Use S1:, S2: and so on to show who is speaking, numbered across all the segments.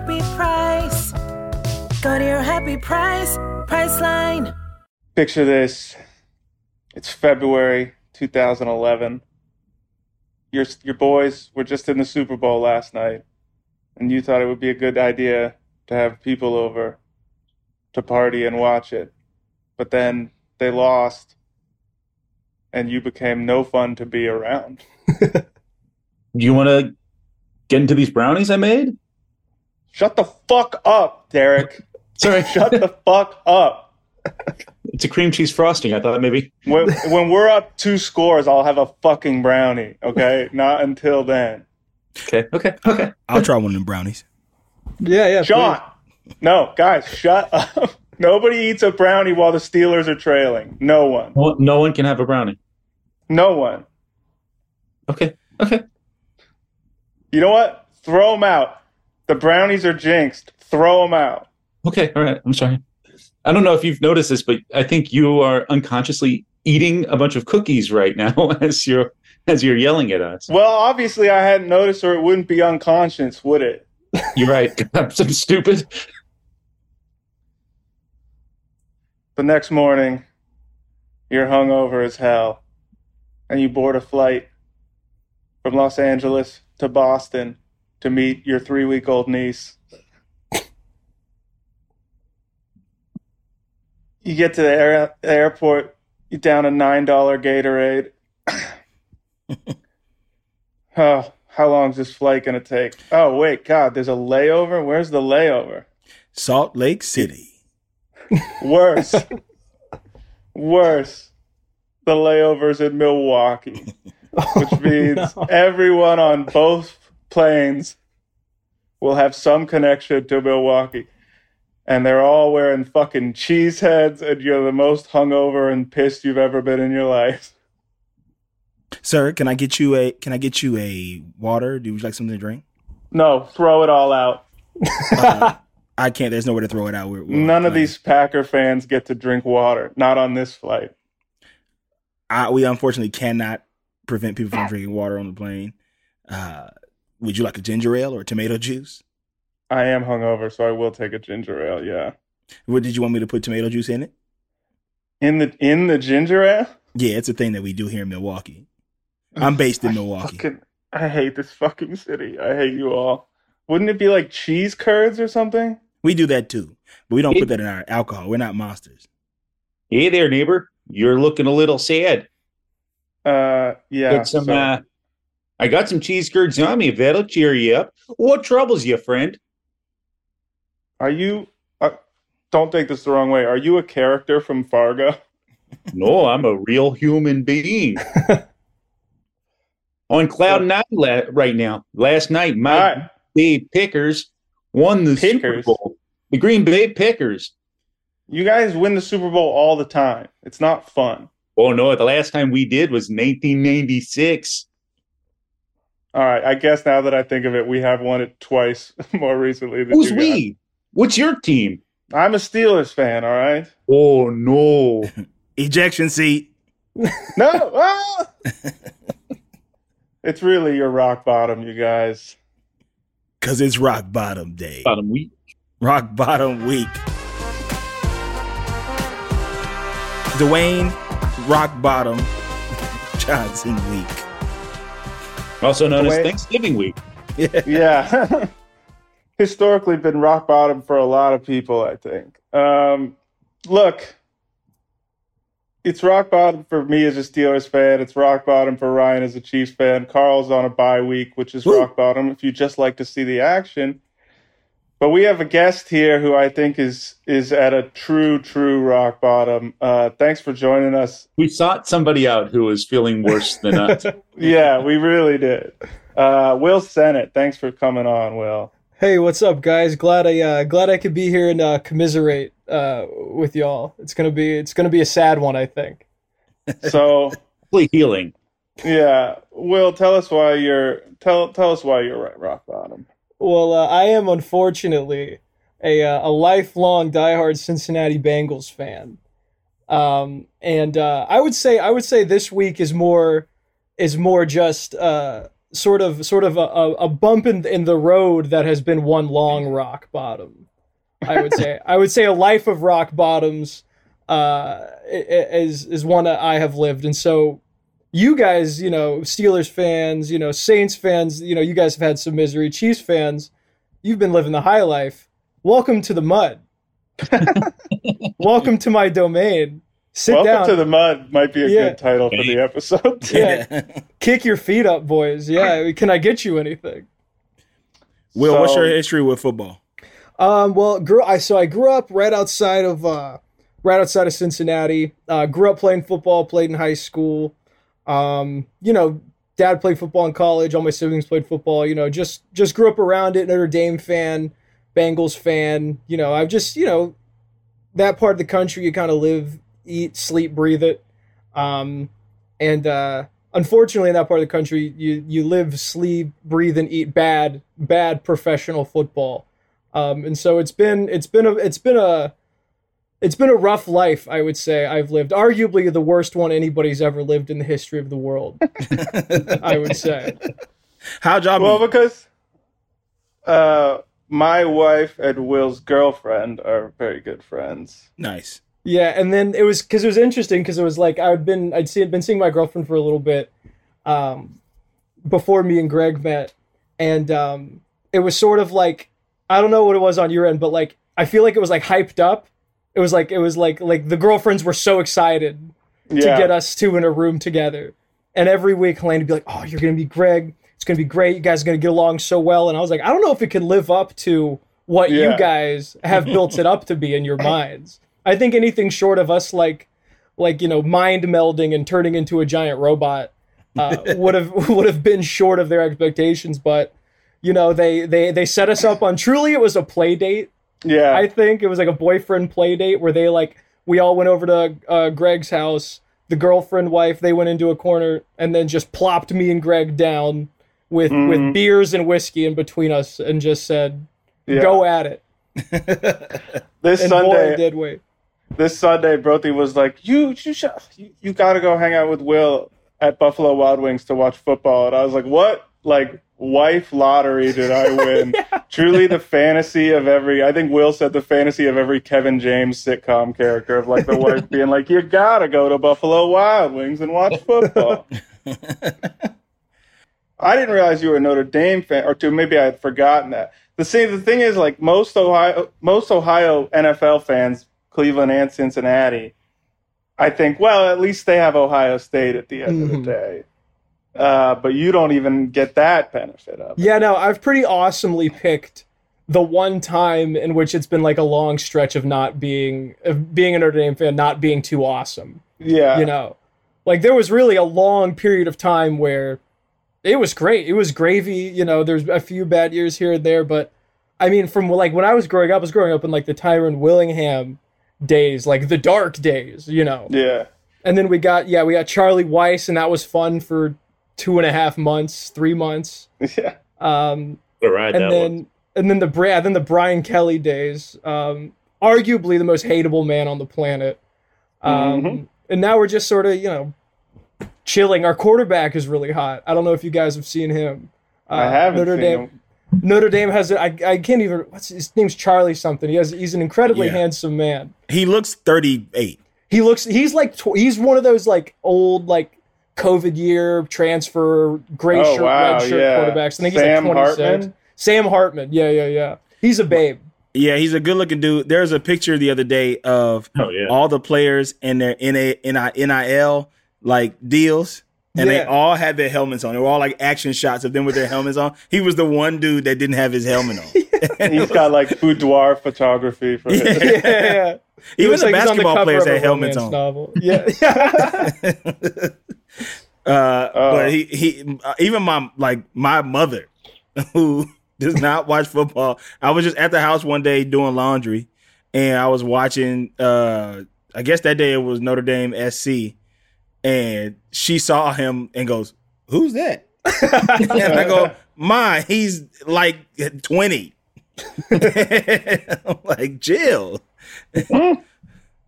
S1: happy price. Go to your happy price, Priceline.
S2: Picture this. It's February 2011. Your your boys were just in the Super Bowl last night, and you thought it would be a good idea to have people over to party and watch it. But then they lost, and you became no fun to be around.
S3: Do you want to get into these brownies I made?
S2: Shut the fuck up, Derek.
S3: Sorry,
S2: Shut the fuck up.
S3: it's a cream cheese frosting. I thought maybe.
S2: When, when we're up two scores, I'll have a fucking brownie, okay? Not until then.
S3: Okay, okay, okay.
S4: I'll try one of them brownies.
S5: Yeah, yeah.
S2: Sean! No, guys, shut up. Nobody eats a brownie while the Steelers are trailing. No one.
S3: No, no one can have a brownie.
S2: No one.
S3: Okay, okay.
S2: You know what? Throw them out. The brownies are jinxed. Throw them out.
S3: Okay, all right. I'm sorry. I don't know if you've noticed this, but I think you are unconsciously eating a bunch of cookies right now as you're as you're yelling at us.
S2: Well, obviously, I hadn't noticed, or it wouldn't be unconscious, would it?
S3: You're right. I'm so stupid.
S2: The next morning, you're hungover as hell, and you board a flight from Los Angeles to Boston to meet your three week old niece. You get to the air, airport, you down a $9 Gatorade. oh, how long is this flight going to take? Oh, wait, God, there's a layover? Where's the layover?
S4: Salt Lake City.
S2: Worse. Worse. The layovers in Milwaukee, oh, which means everyone on both planes will have some connection to Milwaukee. And they're all wearing fucking cheese heads, and you're the most hungover and pissed you've ever been in your life.
S4: Sir, can I get you a can I get you a water? Do you like something to drink?
S2: No, throw it all out.
S4: I can't. There's nowhere to throw it out. We're, we're
S2: None of these Packer fans get to drink water. Not on this flight.
S4: I, we unfortunately cannot prevent people from drinking water on the plane. Uh, would you like a ginger ale or tomato juice?
S2: I am hungover, so I will take a ginger ale. Yeah,
S4: What did you want me to put tomato juice in it?
S2: in the in the ginger ale.
S4: Yeah, it's a thing that we do here in Milwaukee. I'm based in Milwaukee.
S2: Fucking, I hate this fucking city. I hate you all. Wouldn't it be like cheese curds or something?
S4: We do that too, but we don't put that in our alcohol. We're not monsters.
S3: Hey there, neighbor. You're looking a little sad.
S2: Uh, yeah.
S3: Got some,
S2: so-
S3: uh, I got some cheese curds on me. If that'll cheer you up. What troubles you, friend?
S2: are you? Uh, don't take this the wrong way. Are you a character from Fargo?
S3: No, I'm a real human being. On cloud nine la- right now. Last night, my
S2: right.
S3: Bay Pickers won the
S2: Pickers?
S3: Super Bowl. The Green Bay Pickers.
S2: You guys win the Super Bowl all the time. It's not fun.
S3: Oh no, the last time we did was 1996.
S2: All right. I guess now that I think of it, we have won it twice more recently than
S3: Who's
S2: you guys.
S3: we? What's your team?
S2: I'm a Steelers fan. All right.
S3: Oh no.
S4: Ejection seat.
S2: No. ah! it's really your rock bottom, you guys.
S4: Cause it's rock bottom day.
S3: Bottom week.
S4: Rock bottom week. Dwayne, rock bottom Johnson week.
S3: Also known as Thanksgiving week.
S2: yeah. Historically been rock bottom for a lot of people, I think. Um, look, it's rock bottom for me as a Steelers fan. It's rock bottom for Ryan as a Chiefs fan. Carl's on a bye week, which is
S4: Woo.
S2: rock bottom if you just like to see the action. But we have a guest here who I think is is at a true, true rock bottom. Uh, thanks for joining us.
S3: We sought somebody out who was feeling worse than us.
S2: yeah, we really did. Uh, Will Sennett, thanks for coming on, Will.
S5: Hey, what's up, guys? Glad I uh, glad I could be here and uh, commiserate uh, with y'all. It's gonna be it's gonna be a sad one, I think.
S2: So
S3: Hopefully healing.
S2: yeah, Will, tell us why you're tell tell us why you're right rock bottom.
S5: Well, uh, I am unfortunately a uh, a lifelong diehard Cincinnati Bengals fan, um, and uh, I would say I would say this week is more is more just uh, sort of sort of a, a, bump in in the road that has been one long rock bottom. I would say I would say a life of rock bottoms uh, is is one that I have lived, and so you guys, you know, Steelers fans, you know, Saints fans, you know, you guys have had some misery. Chiefs fans, you've been living the high life. Welcome to the mud. Welcome to my domain. Sit
S2: Welcome
S5: down.
S2: to the mud might be a
S5: Yeah.
S2: good title for the episode.
S5: Yeah. Kick your feet up, boys. Yeah, can I get you anything?
S4: Will, what's your history with football?
S5: Um, well, grew I so I grew up right outside of uh, right outside of Cincinnati. Uh, grew up playing football, played in high school. Um, you know, dad played football in college. All my siblings played football. You know, just just grew up around it. Notre Dame fan, Bengals fan. You know, I've just you know that part of the country you kind of live, eat, sleep, breathe it. Um, and uh, unfortunately, in that part of the country, you you live, sleep, breathe, and eat bad bad professional football. Um, and so it's been it's been a it's been a it's been a rough life, I would say. I've lived arguably the worst one anybody's ever lived in the history of the world. I would say.
S4: How'd y'all
S2: Well, because uh, my wife and Will's girlfriend are very good friends.
S4: Nice.
S5: Yeah, and then it was because it was interesting because it was like I'd been I'd seen been seeing my girlfriend for a little bit, um, before me and Greg met, and um, it was sort of like I don't know what it was on your end, but like I feel like it was like hyped up. It was like it was like like the girlfriends were so excited
S2: Yeah.
S5: to get us two in a room together. And every week, Helene would be like, "Oh, you're gonna be Greg. It's gonna be great. You guys are gonna get along so well." And I was like, "I don't know if it can live up to what you guys have built it up to be in your minds. I think anything short of us, like, like you know, mind melding and turning into a giant robot, uh, would have would have been short of their expectations. But you know, they they they set us up on. Truly, it was a play date.
S2: Yeah.
S5: I think it was like a boyfriend play date where they like we all went over to uh, Greg's house. The girlfriend wife they went into a corner and then just plopped me and Greg down with
S2: Mhm.
S5: with beers and whiskey in between us and just said,
S2: yeah.
S5: "Go at it."
S2: this
S5: And
S2: Sunday.
S5: boy, did we!
S2: this Sunday, Brody was like, "You, you, sh- you, you got to go hang out with Will at Buffalo Wild Wings to watch football." And I was like, "What? Like wife lottery did I win? Truly the fantasy of every. I think Will said the fantasy of every Kevin James sitcom character of like the wife being like, "You gotta go to Buffalo Wild Wings and watch football." I didn't realize you were a Notre Dame fan, or two. Maybe I had forgotten that. The see, the thing is, like most Ohio, most Ohio NFL fans, Cleveland and Cincinnati, I think, well, at least they have Ohio State at the end of
S5: Mhm.
S2: the day. Uh, but you don't even get that benefit of it.
S5: Yeah, no, I've pretty awesomely picked the one time in which it's been like a long stretch of not being of being a Notre Dame fan, not being too awesome.
S2: Yeah,
S5: you know? Like there was really a long period of time where it was great. It was gravy you know there's a few bad years here and there but i mean from like when i was growing up i was growing up in like the tyrone willingham days like the dark days you know?
S2: Yeah,
S5: and then we got yeah we got charlie weis and that was fun for two and a half months three months
S2: yeah.
S3: What
S5: um
S3: a ride
S5: and
S3: that
S5: then
S3: was.
S5: and then the Bra- then the Brian Kelly days, um, arguably the most hateable man on the planet. Um,
S2: Mhm.
S5: And now we're just sort of you know chilling. Our quarterback is really hot. I don't know if you guys have seen him. Uh,
S2: I haven't
S5: Notre
S2: seen
S5: Dame.
S2: him.
S5: Notre Dame has. I, I can't even. What's his name's Charlie something. He has. He's an incredibly
S4: Yeah.
S5: handsome man.
S4: He looks 38.
S5: He looks. He's like. Tw- he's one of those like old like. COVID year transfer, gray
S2: Oh
S5: shirt,
S2: wow,
S5: red shirt
S2: yeah.
S5: quarterbacks. I think he's like 26.
S2: Hartman.
S5: Sam Hartman. Yeah, yeah, yeah. He's a babe.
S4: Yeah, he's a good looking dude. There's a picture the other day of
S3: Oh yeah.
S4: all the players and their NA, NIL like deals. And they all had their helmets on. They were all like action shots of them with their helmets on. He was the one dude that didn't have his helmet on.
S2: He's got like boudoir photography for his.
S4: Yeah.
S5: yeah, yeah. He
S4: Even the
S5: like
S4: basketball
S5: cover
S4: players
S5: of a
S4: had helmets
S5: romance
S4: on.
S5: Novel. Yeah,
S4: Uh,
S2: Oh.
S4: But he he uh, even my like my mother, who does not watch football. I was just at the house one day doing laundry, and I was watching. uh I guess that day it was Notre Dame SC, and she saw him and goes, "Who's that?" and I go, "My, he's like twenty. I'm like, Jill.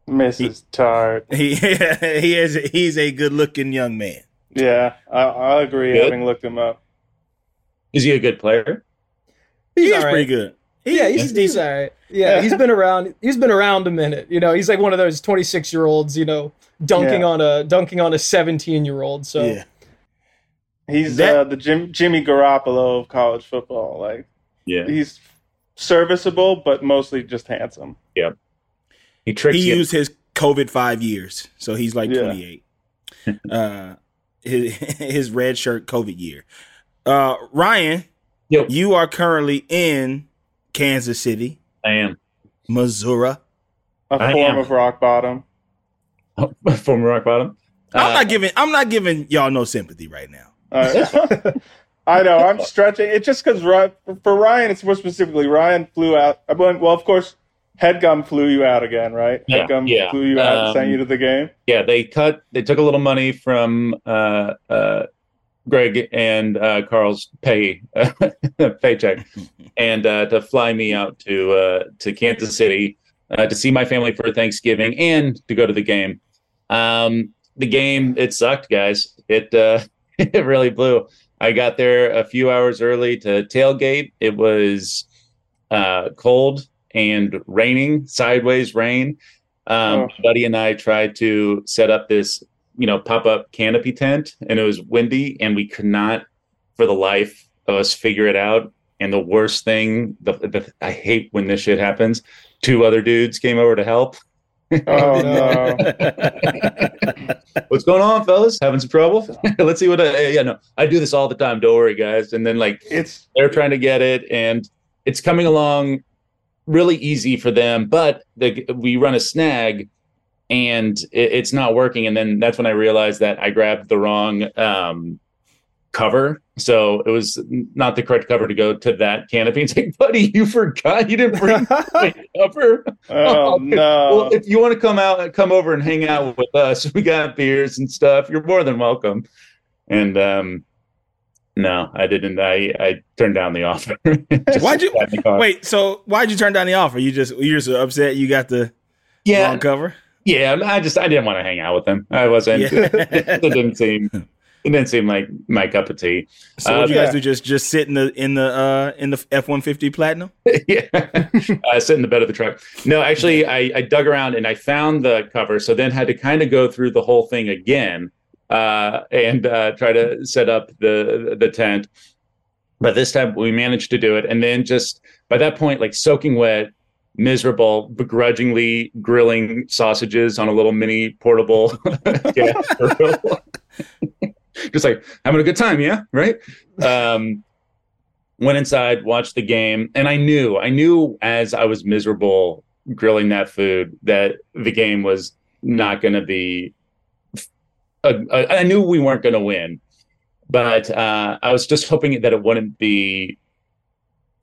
S2: Mrs. Tart.
S4: He he is he's a good looking young man.
S2: Yeah, I, I agree.
S3: Good.
S2: Having looked him up.
S3: Is he a good player?
S5: He's
S4: He's
S5: all right.
S4: pretty good. He-
S5: yeah, he's,
S4: he's
S5: he's
S4: decent.
S5: all right. Yeah, he's been around. He's been around a minute. You know, he's like one of those twenty six year olds. You know, dunking
S2: Yeah.
S5: on a dunking on a seventeen year old. So
S4: Yeah.
S2: He's
S4: That-
S2: uh, the Jim, Jimmy Garoppolo of college football. Like
S3: Yeah.
S2: he's serviceable, but mostly just handsome.
S3: He tricks
S4: He
S3: you.
S4: used his COVID five years, so he's like
S2: Yeah.
S4: twenty eight. uh, his his red shirt COVID year. Uh, Ryan,
S3: Yo.
S4: you are currently in Kansas City,
S3: I am.
S4: Missouri.
S2: A
S3: I
S2: form
S3: am.
S2: of rock bottom.
S3: A former rock bottom.
S4: I'm
S3: Uh,
S4: not giving I'm not giving y'all no sympathy right now.
S2: Uh, I know I'm stretching. It's just because for Ryan, it's more specifically Ryan flew out. I went, well, of course, Headgum flew you out again, right?
S3: Yeah,
S2: Headgum
S3: yeah.
S2: flew you out and sent
S3: Um,
S2: you to the game.
S3: yeah, they cut. They took a little money from uh, uh, Greg and uh, Carl's pay paycheck, and uh, to fly me out to uh, to Kansas City uh, to see my family for Thanksgiving and to go to the game. Um, the game it sucked, guys. It uh, it really blew. I got there a few hours early to tailgate. It was uh, cold and raining, sideways rain. Um,
S2: Oh.
S3: Buddy and I tried to set up this, you know, pop up canopy tent, and it was windy, and we could not, for the life of us, figure it out. And the worst thing, the, the I hate when this shit happens. Two other dudes came over to help.
S2: Oh no!
S3: What's going on, fellas? Having some trouble? Let's see what. I, yeah, no, I do this all the time. Don't worry, guys. And then like
S2: It's
S3: they're trying to get it and it's coming along really easy for them but the, we run a snag and it, it's not working. And then that's when i realized that i grabbed the wrong um, cover. So it was not the correct cover to go to that canopy it's like buddy you forgot you didn't bring my cover.
S2: Oh no!
S3: well if you want to come out and come over and hang out with us we got beers and stuff you're more than welcome. And um no i didn't i i turned down the offer
S4: Why'd you-
S3: sat in the car.
S4: Wait, so why'd you turn down the offer? You just you just upset you got the
S3: yeah
S4: wrong cover?
S3: yeah i just i didn't want to hang out with them i wasn't
S4: Yeah.
S3: it didn't seem it didn't seem like my cup of tea
S4: So what
S3: Uh,
S4: you guys
S2: yeah.
S4: do? Just just sit in the in the uh in the F one fifty platinum?
S3: yeah uh, sit in the bed of the truck no actually I, I dug around and i found the cover so then had to kind of go through the whole thing again uh, and uh, try to set up the the tent. But this time we managed to do it. And then just by that point like soaking wet miserable begrudgingly grilling sausages on a little mini portable just like having a good time yeah? Right? Um went inside watched the game and i knew i knew as i was miserable grilling that food that the game was not going to be uh, I knew we weren't going to win but uh, I was just hoping that it wouldn't be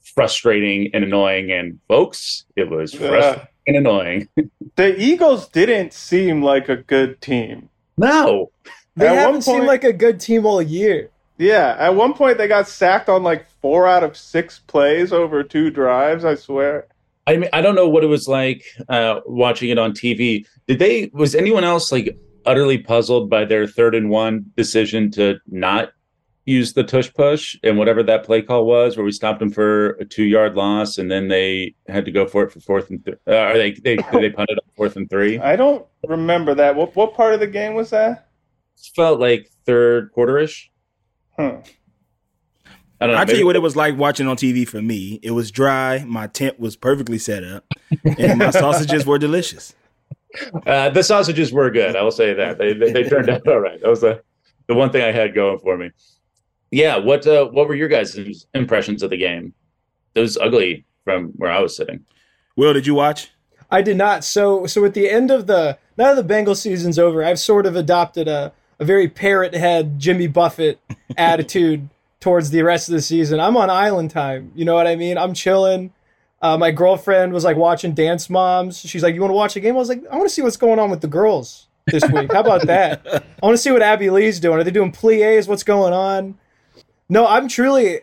S3: frustrating and annoying. And folks, it was
S2: Yeah.
S3: frustrating and annoying.
S2: the Eagles didn't seem like a good team.
S3: No,
S5: they
S2: at
S5: haven't seemed like a good team all year.
S2: Yeah, at one point they got sacked on like four out of six plays over two drives. I swear.
S3: I mean, I don't know what it was like uh, watching it on TV. Did they? Was anyone else like utterly puzzled by their third and one decision to not use the tush push and whatever that play call was, where we stopped them for a two yard loss and then they had to go for it for fourth and th- uh, or they they they punted on fourth and three.
S2: I don't remember that. What what part of the game was that?
S3: Felt like third quarterish.
S2: Huh.
S3: I don't know.
S4: I'll tell you what it was like watching on TV for me. It was dry, my tent was perfectly set up, and my sausages were delicious.
S3: Uh, the sausages were good. I will say that they they, they turned out all right. That was the the one thing I had going for me. Yeah. What uh, what were your guys' impressions of the game? It was ugly from where I was sitting.
S4: Will, did you watch?
S5: I did not. So so at the end of the now that the Bengals season's over, I've sort of adopted a a very parrot head Jimmy Buffett attitude towards the rest of the season. I'm on island time. You know what I mean? I'm chilling. Uh, my girlfriend was like watching Dance Moms. She's like, "You want to watch a game?" I was like, "I want to see what's going on with the girls this week. How about that? I want to see what Abby Lee's doing. Are they doing plies? What's going on?" No, I'm truly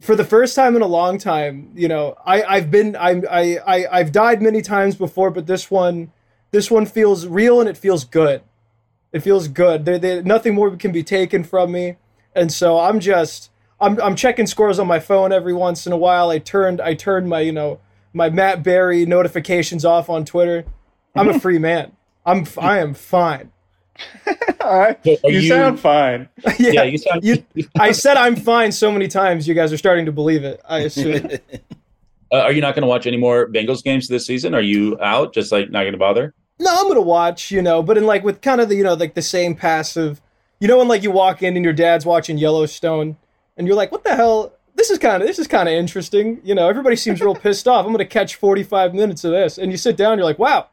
S5: for the first time in a long time. You know, I I've been I'm I, I I've died many times before, but this one this one feels real and it feels good. It feels good. There, nothing more can be taken from me, and so I'm just I'm I'm checking scores on my phone every once in a while. I turned I turned my you know my Matt Barrie notifications off on Twitter. I'm a free man. I'm I am fine.
S2: All right.
S3: So
S2: you,
S3: you-
S2: sound fine.
S5: yeah,
S3: Yeah, you sound.
S5: you- I said I'm fine so many times. You guys are starting to believe it. I assume.
S3: Uh, are you not going to watch any more Bengals games this season? Are you out? Just like not going to bother?
S5: no, I'm gonna watch. You know, but in like with kind of the you know like the same passive. You know when like you walk in and your dad's watching Yellowstone, and you're like, what the hell? This is kind of this is kind of interesting. You know, everybody seems real pissed off. I'm gonna catch 45 minutes of this, and you sit down, you're like, wow,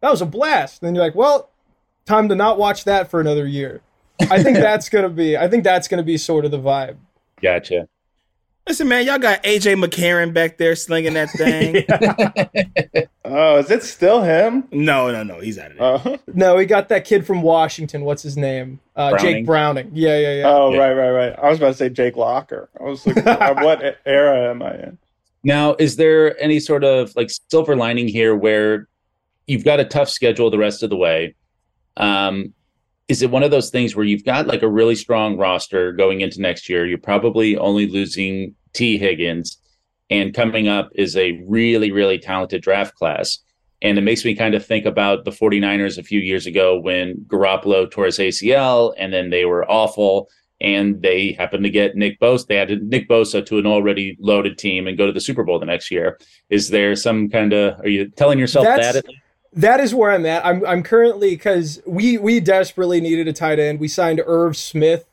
S5: that was a blast. And then you're like, well, time to not watch that for another year. I think that's gonna be. I think that's gonna be sort of the vibe.
S3: Gotcha.
S4: Listen, man, y'all got AJ McCarron back there slinging that thing.
S2: Oh, is it still him?
S4: no, no, no, he's out of there.
S2: Oh,
S5: No, we got that kid from Washington. What's his name? Uh,
S3: Browning?
S5: Jake Browning. Yeah, yeah, yeah.
S2: oh
S3: Yeah.
S2: right, right, right. I was about to say Jake Locker. I was like, uh, what era am I in?
S3: Now, is there any sort of like silver lining here where you've got a tough schedule the rest of the way? Um, is it one of those things where you've got like a really strong roster going into next year? You're probably only losing Tee Higgins, and coming up is a really, really talented draft class. And it makes me kind of think about the 49ers a few years ago when Garoppolo tore his ACL and then they were awful and they happened to get Nick Bosa. They added Nick Bosa to an already loaded team and go to the Super Bowl the next year. Is there some kind of? Are you telling yourself
S5: That's-
S3: that?
S5: That is where I'm at. I'm I'm currently because we we desperately needed a tight end. We signed Irv Smith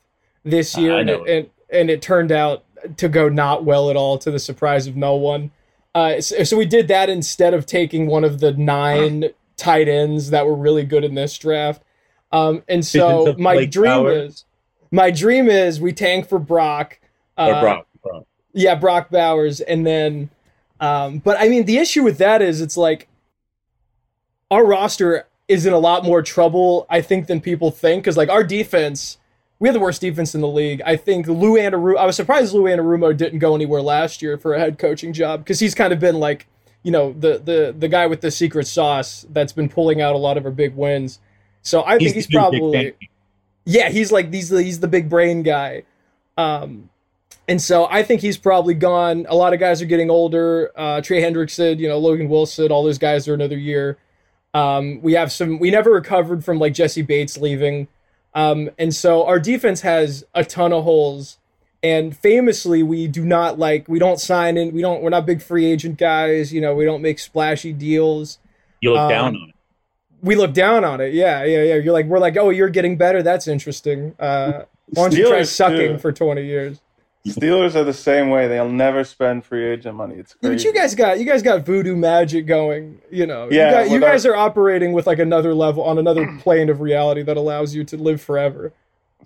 S5: this year,
S3: I
S5: and, it, and and it turned out to go not well at all, to the surprise of no one. Uh, so, so we did that instead of taking one of the nine tight ends that were really good in this draft. Um, and so my
S3: Blake
S5: dream is my dream is we tank for Brock. Uh,
S3: Brock? Brock.
S5: yeah, Brock Bowers, and then, um, but I mean, the issue with that is it's like our roster is in a lot more trouble, I think, than people think. Because like our defense, we have the worst defense in the league. I think Lou Anarumo. I was surprised Lou Anarumo didn't go anywhere last year for a head coaching job because he's kind of been like, you know, the the the guy with the secret sauce that's been pulling out a lot of our big wins. So I think he's probably yeah, he's like he's the, he's the big brain guy. Um, and so I think he's probably gone. A lot of guys are getting older. Uh, Trey Hendrickson, you know, Logan Wilson, all those guys are another year. Um, we have some. We never recovered from like Jessie Bates leaving, um, and so our defense has a ton of holes. And famously, we do not like we don't sign in. We don't. We're not big free agent guys. You know, we don't make splashy deals
S3: You look
S5: um,
S3: down on it.
S5: we look down on it. Yeah, yeah, yeah. You're like, we're like, oh, you're getting better. That's interesting. Uh, why don't you try sucking
S2: too.
S5: for 20 years?
S2: Steelers are the same way. They'll never spend free agent money. It's crazy.
S5: but you guys got you guys got voodoo magic going. You know,
S2: Yeah,
S5: you, got, you
S2: with our-
S5: guys are operating with like another level on another plane of reality that allows you to live forever.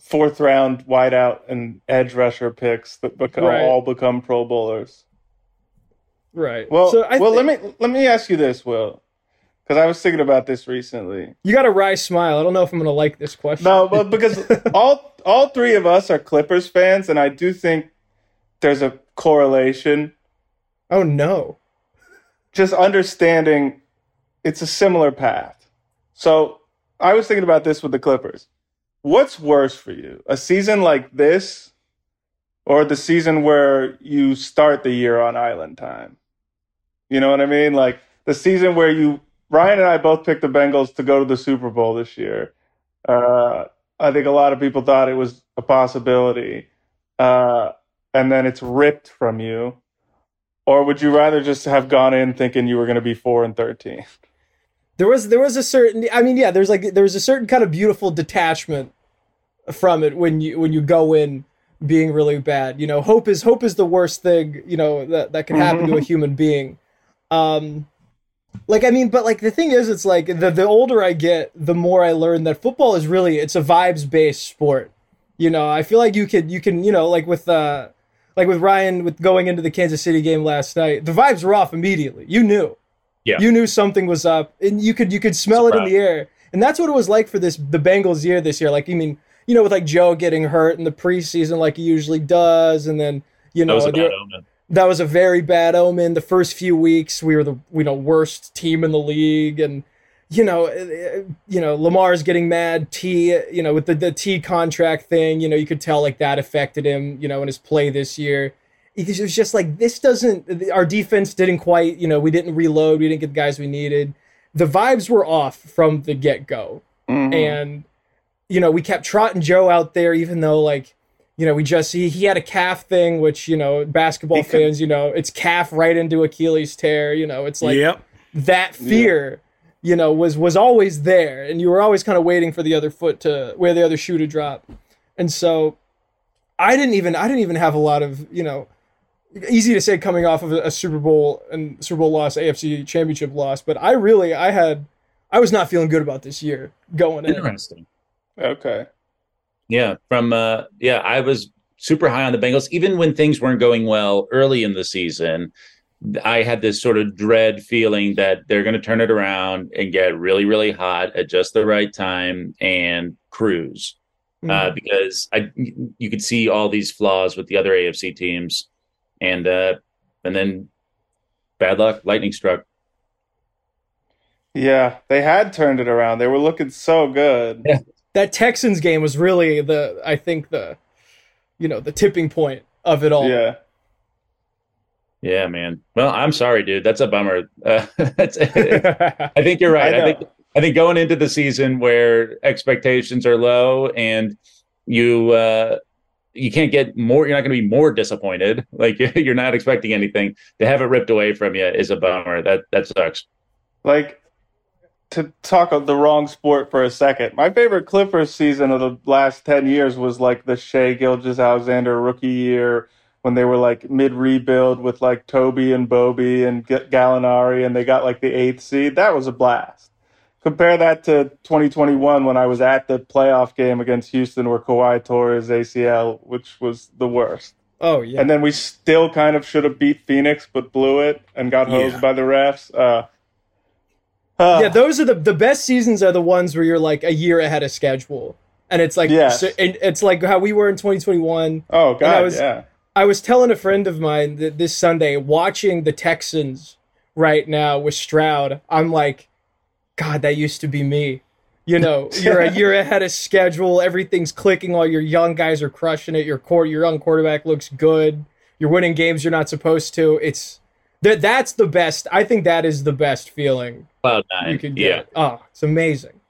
S2: fourth round wideout and edge rusher picks that become
S5: Right.
S2: all become Pro Bowlers.
S5: Right.
S2: Well,
S5: so I
S2: well,
S5: thi-
S2: let me let me ask you this, Will, because I was thinking about this recently.
S5: You got a wry smile. I don't know if I'm gonna like this question.
S2: No, but because all all three of us are Clippers fans, and I do think there's a correlation.
S5: Oh no.
S2: Just understanding it's a similar path. So I was thinking about this with the Clippers. What's worse for you, a season like this, or the season where you start the year on island time? You know what I mean? Like the season where you Ryan and I both picked the Bengals to go to the Super Bowl this year. Uh, I think a lot of people thought it was a possibility, uh, and then it's ripped from you. Or would you rather just have gone in thinking you were going to be four and thirteen?
S5: there was there was a certain i mean yeah there's like there was a certain kind of beautiful detachment from it when you when you go in being really bad you know hope is hope is the worst thing you know that that can happen to a human being um like i mean but like the thing is it's like the the older i get the more i learn that football is really it's a vibes based sport You know, I feel like you could you can you know like with uh like with Ryan with going into the Kansas City game last night, the vibes were off immediately. You knew.
S3: Yeah.
S5: You knew something was up, and you could you could smell it in the air, and that's what it was like for this the Bengals year this year. Like I mean, you know, with like Joe getting hurt in the preseason, like he usually does, and then you know That
S3: was a bad omen.
S5: that was a very bad omen. The first few weeks, we were the you know worst team in the league, and you know, uh, you know, Lamar's getting mad. T, you know, with the the T contract thing, you know, you could tell like that affected him, you know, in his play this year. It was just like this doesn't. Our defense didn't quite, you know, we didn't reload. We didn't get the guys we needed. The vibes were off from the get go
S2: Mhm.
S5: and you know we kept trotting Joe out there, even though like you know we just he, he had a calf thing, which you know basketball fans, you know, it's calf right into Achilles tear. You know, it's like
S4: yep.
S5: that fear, you know, was was always there, and you were always kind of waiting for the other foot to where the other shoe to drop, and so I didn't even I didn't even have a lot of you know. Easy to say coming off of a, a Super Bowl and Super Bowl loss, AFC Championship loss, but I really I had I was not feeling good about this year going in.
S3: Interesting.
S2: Okay.
S3: Yeah, from uh yeah, I was super high on the Bengals even when things weren't going well early in the season. I had this sort of dread feeling that they're going to turn it around and get really really hot at just the right time and cruise.
S5: Mm-hmm.
S3: Uh because I you could see all these flaws with the other AFC teams and uh and then bad luck lightning struck.
S2: Yeah, they had turned it around. They were looking so good.
S3: Yeah.
S5: that Texans game was really the I think the you know the tipping point of it all.
S2: Yeah.
S3: Yeah, man. Well, I'm sorry, dude. That's a bummer. Uh, that's, I think you're right.
S2: I
S3: I, think I think going into the season where expectations are low and you uh, you can't get more, you're not going to be more disappointed. Like you're not expecting anything to have it ripped away from you is a bummer. That that sucks.
S2: Like to talk of the wrong sport for a second. My favorite Clippers season of the last 10 years was like the Shai Gilgeous Alexander rookie year when they were like mid rebuild with like Toby and Bobby and Gallinari and they got like the eighth seed. That was a blast. Compare that to 2021 when I was at the playoff game against Houston where Kawhi tore his ACL, which was the worst.
S5: Oh yeah.
S2: And then we still kind of should have beat Phoenix, but blew it and got hosed
S4: Yeah.
S2: by the refs. Uh, uh,
S5: yeah, those are the the best seasons are the ones where you're like a year ahead of schedule. And it's like
S2: Yes.
S5: so, and it's like how we were in 2021.
S2: oh god,
S5: was-
S2: yeah.
S5: I was telling a friend of mine that this Sunday watching the Texans right now with Stroud, I'm like, God, that used to be me. You know, you're a year ahead of schedule. Everything's clicking. All your young guys are crushing it. Your core, your young quarterback looks good. You're winning games you're not supposed to. It's that that's the best. I think that is the best feeling
S3: Cloud
S5: you
S3: nine.
S5: could
S3: Yeah.
S5: get. Oh, it's amazing.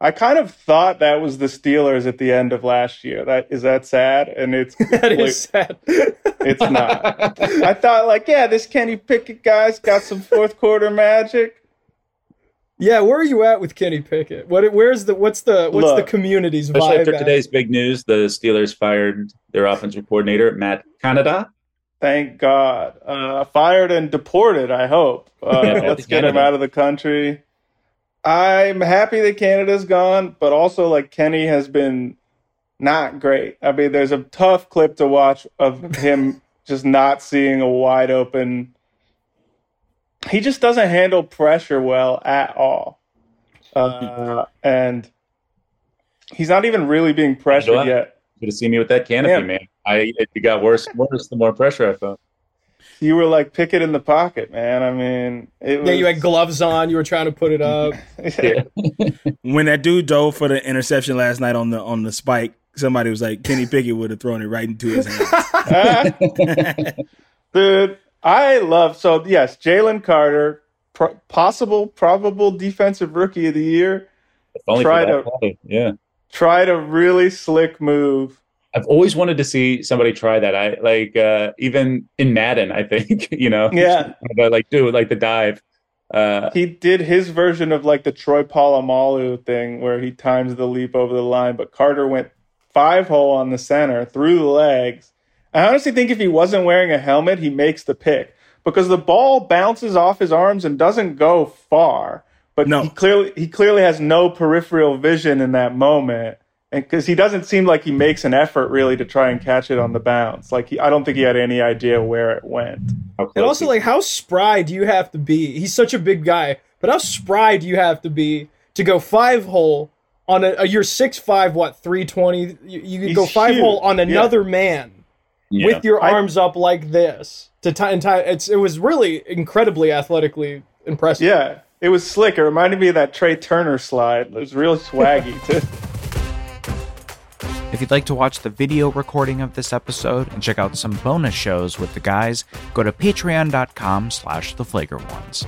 S2: I kind of thought that was the Steelers at the end of last year. That is that sad, and it's
S5: That is sad.
S2: it's not. I thought like, yeah, this Kenny Pickett guy's got some fourth quarter magic.
S5: yeah, where are you at with Kenny Pickett? What? Where's the? What's the? What's the community's
S3: Especially
S5: vibe?
S3: after
S5: at?
S3: today's big news, the Steelers fired their offensive coordinator, Matt Canada.
S2: Thank God. Uh, fired and deported. I hope. Uh,
S3: Yeah,
S2: let's get him out of the country. I'm happy that Canada's gone, but also like Kenny has been not great. I mean, there's a tough clip to watch of him just not seeing a wide open. He just doesn't handle pressure well at all, uh, and he's not even really being pressured yet.
S3: Should have seen me with that canopy,
S2: Yeah.
S3: man. I it got worse and worse the more pressure I felt.
S2: You were like pick it in the pocket, man. I mean, it was,
S5: Yeah, you had gloves on. You were trying to put it up.
S4: When that dude dove for the interception last night on the on the spike, somebody was like, Kenny Pickett would have thrown it right into his hands.
S2: Dude, I love so yes, Jalen Carter, pro- possible probable defensive rookie of the year.
S3: If only
S2: Try
S3: for
S2: to-
S3: play. Yeah.
S2: Tried a really slick move.
S3: I've always wanted to see somebody try that. I like uh even in Madden, I think, you know.
S2: Yeah.
S3: But like do like the dive. Uh
S2: He did his version of like the Troy Polamalu thing where he times the leap over the line, but Carter went five hole on the center through the legs. I honestly think if he wasn't wearing a helmet, he makes the pick because the ball bounces off his arms and doesn't go far. But
S4: No.
S2: he clearly he clearly has no peripheral vision in that moment, and because he doesn't seem like he makes an effort really to try and catch it on the bounce. Like he, I don't think he had any idea where it went.
S5: And also, like, how spry do you have to be? He's such a big guy, but how spry do you have to be to go five hole on a, a you're six five, what three twenty? You, you could
S2: He's
S5: go five
S2: huge.
S5: hole on another man
S6: Yeah.
S5: with your
S2: I-
S5: arms up like this to tie and tie. It's it was really incredibly athletically impressive.
S2: Yeah, it was slick. It reminded me of that Trea Turner slide. It was real swaggy too.
S7: If you'd like to watch the video recording of this episode and check out some bonus shows with the guys, go to patreon.com slash the flagrant ones.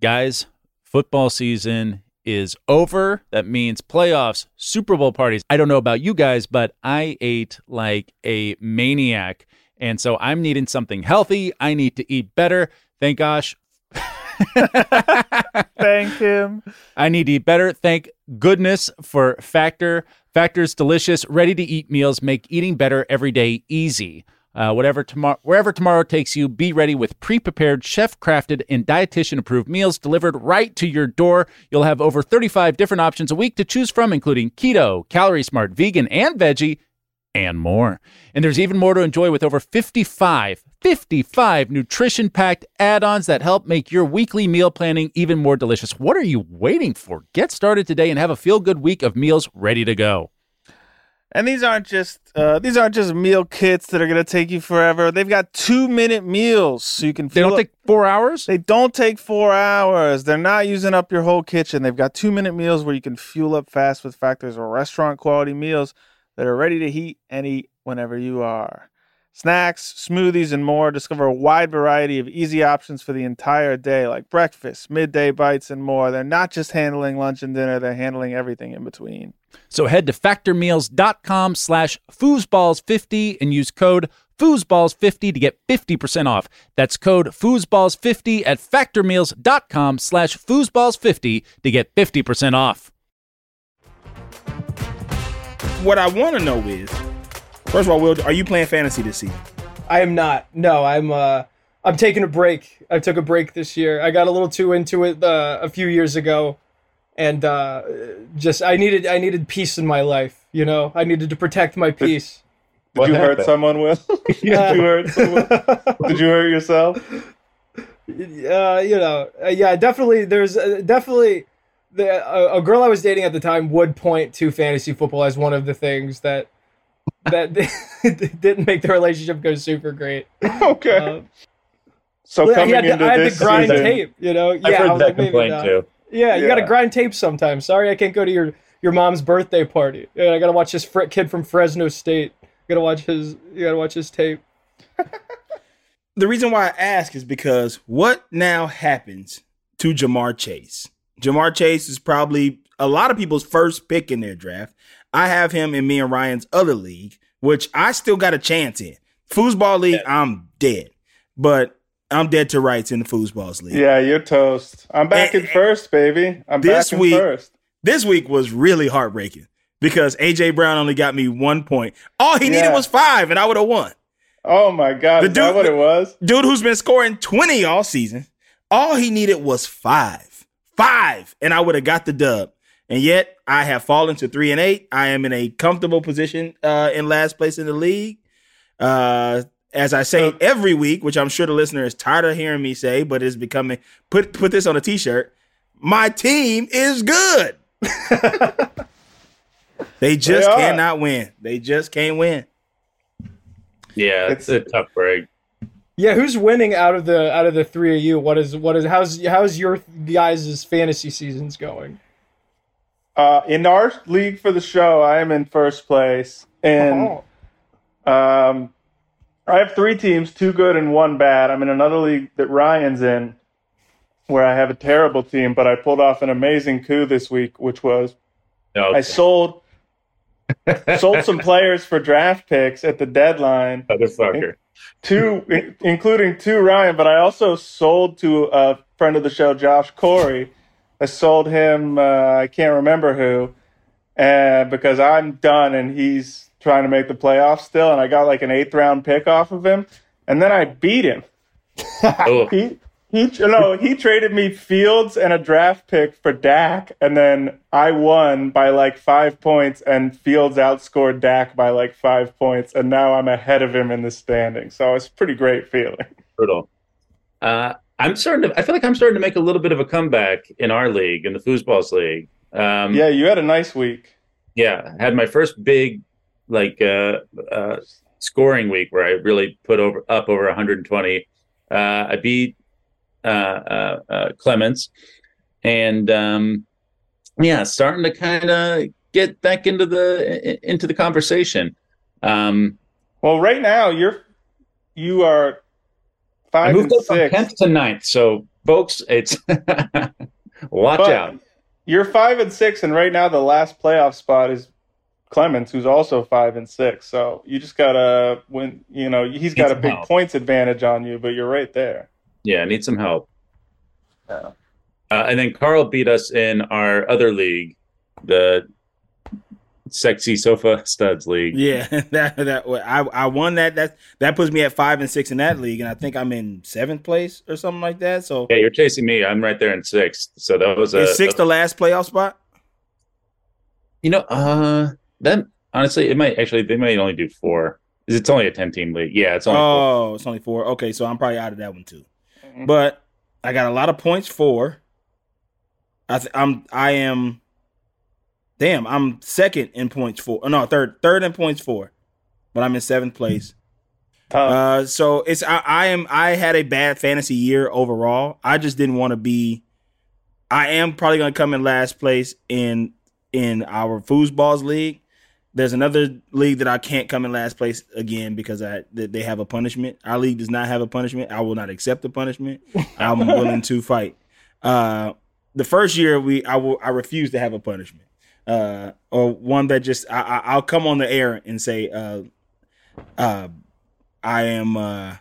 S3: guys, football season is over. That means playoffs, Super Bowl parties. I don't know about you guys, but I ate like a maniac. And so I'm needing something healthy. I need to eat better. Thank gosh.
S2: Thank him.
S3: I need to eat better. Thank goodness for Factor. Factor's delicious, ready to eat meals make eating better every day easy. Uh, whatever tomorrow, wherever tomorrow takes you, be ready with pre-prepared, chef-crafted, and dietitian-approved meals delivered right to your door. You'll have over 35 different options a week to choose from, including keto, calorie smart, vegan, and veggie, and more. And there's even more to enjoy with over 55, 55 nutrition packed add ons that help make your weekly meal planning even more delicious. What are you waiting for? Get started today and have a feel good week of meals ready to go.
S8: And these aren't just uh, these aren't just meal kits that are gonna take you forever. They've got two minute meals, so you can.
S3: Feel They don't
S8: up-
S3: take four hours?
S8: They don't take four hours. They're not using up your whole kitchen. They've got two minute meals where you can fuel up fast with factors or restaurant quality meals that are ready to heat and eat whenever you are. Snacks, smoothies, and more. Discover a wide variety of easy options for the entire day, like breakfast, midday bites, and more. They're not just handling lunch and dinner, they're handling everything in between.
S3: So head to factormeals.com slash foosballs50 and use code foosballs50 to get 50% off. That's code foosballs50 at factormeals.com slash foosballs50 to get 50% off.
S4: What I want to know is, first of all, Will, are you playing fantasy this season?
S5: I am not. No, I'm. uh I'm taking a break. I took a break this year. I got a little too into it uh, a few years ago, and uh, just I needed I needed peace in my life. You know, I needed to protect my peace.
S2: Did
S6: What
S2: you hurt someone, Will? Did you hurt someone? Did you hurt yourself?
S5: uh, you know, uh, yeah, definitely. There's uh, definitely the a, a girl I was dating at the time would point to fantasy football as one of the things that that didn't make the relationship go super great.
S2: Okay.
S5: Uh,
S2: so
S5: I
S2: coming
S5: had, to,
S2: into
S5: I had
S2: this
S5: to grind
S2: season,
S5: tape. You know, yeah,
S6: I've
S5: I
S6: heard
S5: was
S6: that
S5: like, maybe
S6: complaint too.
S5: Yeah, you got to grind tape sometimes. Sorry, I can't go to your your mom's birthday party. Yeah, I got to watch this fr- kid from Fresno State. Got to watch his. You got to watch his tape.
S4: The reason why I ask is because what now happens to Ja'Marr Chase? Ja'Marr Chase is probably a lot of people's first pick in their draft. I have him in me and Ryan's other league, which I still got a chance in. Foosball league, I'm dead. But I'm dead to rights in the Foosballs league.
S2: Yeah, you're toast. I'm back
S4: And-
S2: in first, baby. I'm
S4: This
S2: back in
S4: week-
S2: first.
S4: This week was really heartbreaking because AJ Brown only got me one point. All he needed was five, and I would have won.
S2: Oh my god,
S4: The
S2: is that
S4: dude-
S2: what it was?
S4: dude who's been scoring 20 all season, all he needed was five. Five. And I would have got the dub. And yet I have fallen to three and eight. I am in a comfortable position uh, in last place in the league. Uh, as I say every week, which I'm sure the listener is tired of hearing me say, but is becoming put put this on a t-shirt. My team is good. they just
S2: They
S4: cannot win. They just can't win.
S6: Yeah, it's, a tough break.
S5: Yeah, who's winning out of the out of the three of you? What is what is how's how's your guys' fantasy seasons going?
S2: Uh, in our league for the show, I am in first place, and
S5: Oh.
S2: um, I have three teams, two good and one bad. I'm in another league that Ryan's in, where I have a terrible team, but I pulled off an amazing coup this week, which was
S6: No,
S2: I sold sold some players for draft picks at the deadline.
S6: motherfucker.
S2: two, including two Ryan, but I also sold to a friend of the show, Josh Corey. I sold him, uh, I can't remember who, uh, because I'm done and he's trying to make the playoffs still, and I got like an eighth round pick off of him, and then I beat him. He He no, he traded me Fields and a draft pick for Dak, and then I won by like five points, and Fields outscored Dak by like five points, and now I'm ahead of him in the standing. So it's a pretty great feeling.
S3: Brutal. Uh, I'm starting to. I feel like I'm starting to make a little bit of a comeback in our league, in the foosballs league. Um,
S2: Yeah, you had a nice week.
S3: yeah, I had my first big like uh, uh, scoring week where I really put over up over 120. Uh, I beat uh, uh, uh, Clements, and um, yeah, starting to kind of get back into the into the conversation. Um,
S2: Well, right now you're you are
S3: I
S2: five
S3: moved
S2: and
S3: up from tenth to ninth, so folks, it's watch
S2: But
S3: out.
S2: You're five and six, and right now the last playoff spot is Clemens, who's also five and six. So you just gotta win. You know, he's got a big
S3: help.
S2: points advantage on you, but you're right there.
S3: Yeah, I need some help.
S2: Yeah.
S3: Uh, and then Carl beat us in our other league, the sexy sofa studs league.
S4: Yeah, that that I I won that. That that puts me at five and six in that league, and I think I'm in seventh place or something like that. So
S3: Yeah, you're chasing me. I'm right there in sixth. So that was a
S4: is six the last playoff spot?
S3: You know, uh, that honestly, it might actually they might only do four. It's only a ten team league. Yeah, it's only. four.
S4: Oh, it's only four. Okay, so I'm probably out of that one too. But I got a lot of points for. I th- I'm I am. Damn, I'm second in points for. No, third third in points for, but I'm in seventh place. Uh, so it's I, I am I had a bad fantasy year overall. I just didn't want to be. I am probably going to come in last place in in our foosballs league. There's another league that I can't come in last place again because I that they have a punishment. Our league does not have a punishment. I will not accept the punishment. I'm willing to fight. Uh, the first year we I will I refuse to have a punishment. Uh, or one that just I, I I'll come on the air and say uh uh I am uh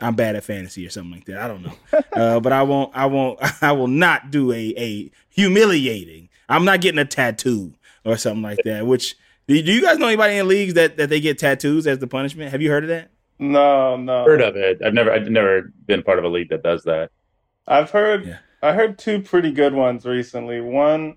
S4: I'm bad at fantasy or something like that. I don't know. Uh, but I won't I won't I will not do a a humiliating. I'm not getting a tattoo or something like that. Which do do you guys know anybody in leagues that that they get tattoos as the punishment? Have you heard of that?
S2: No, no.
S3: heard of it. I've never, I've never been part of a league that does that.
S2: I've heard I heard two pretty good ones recently. One,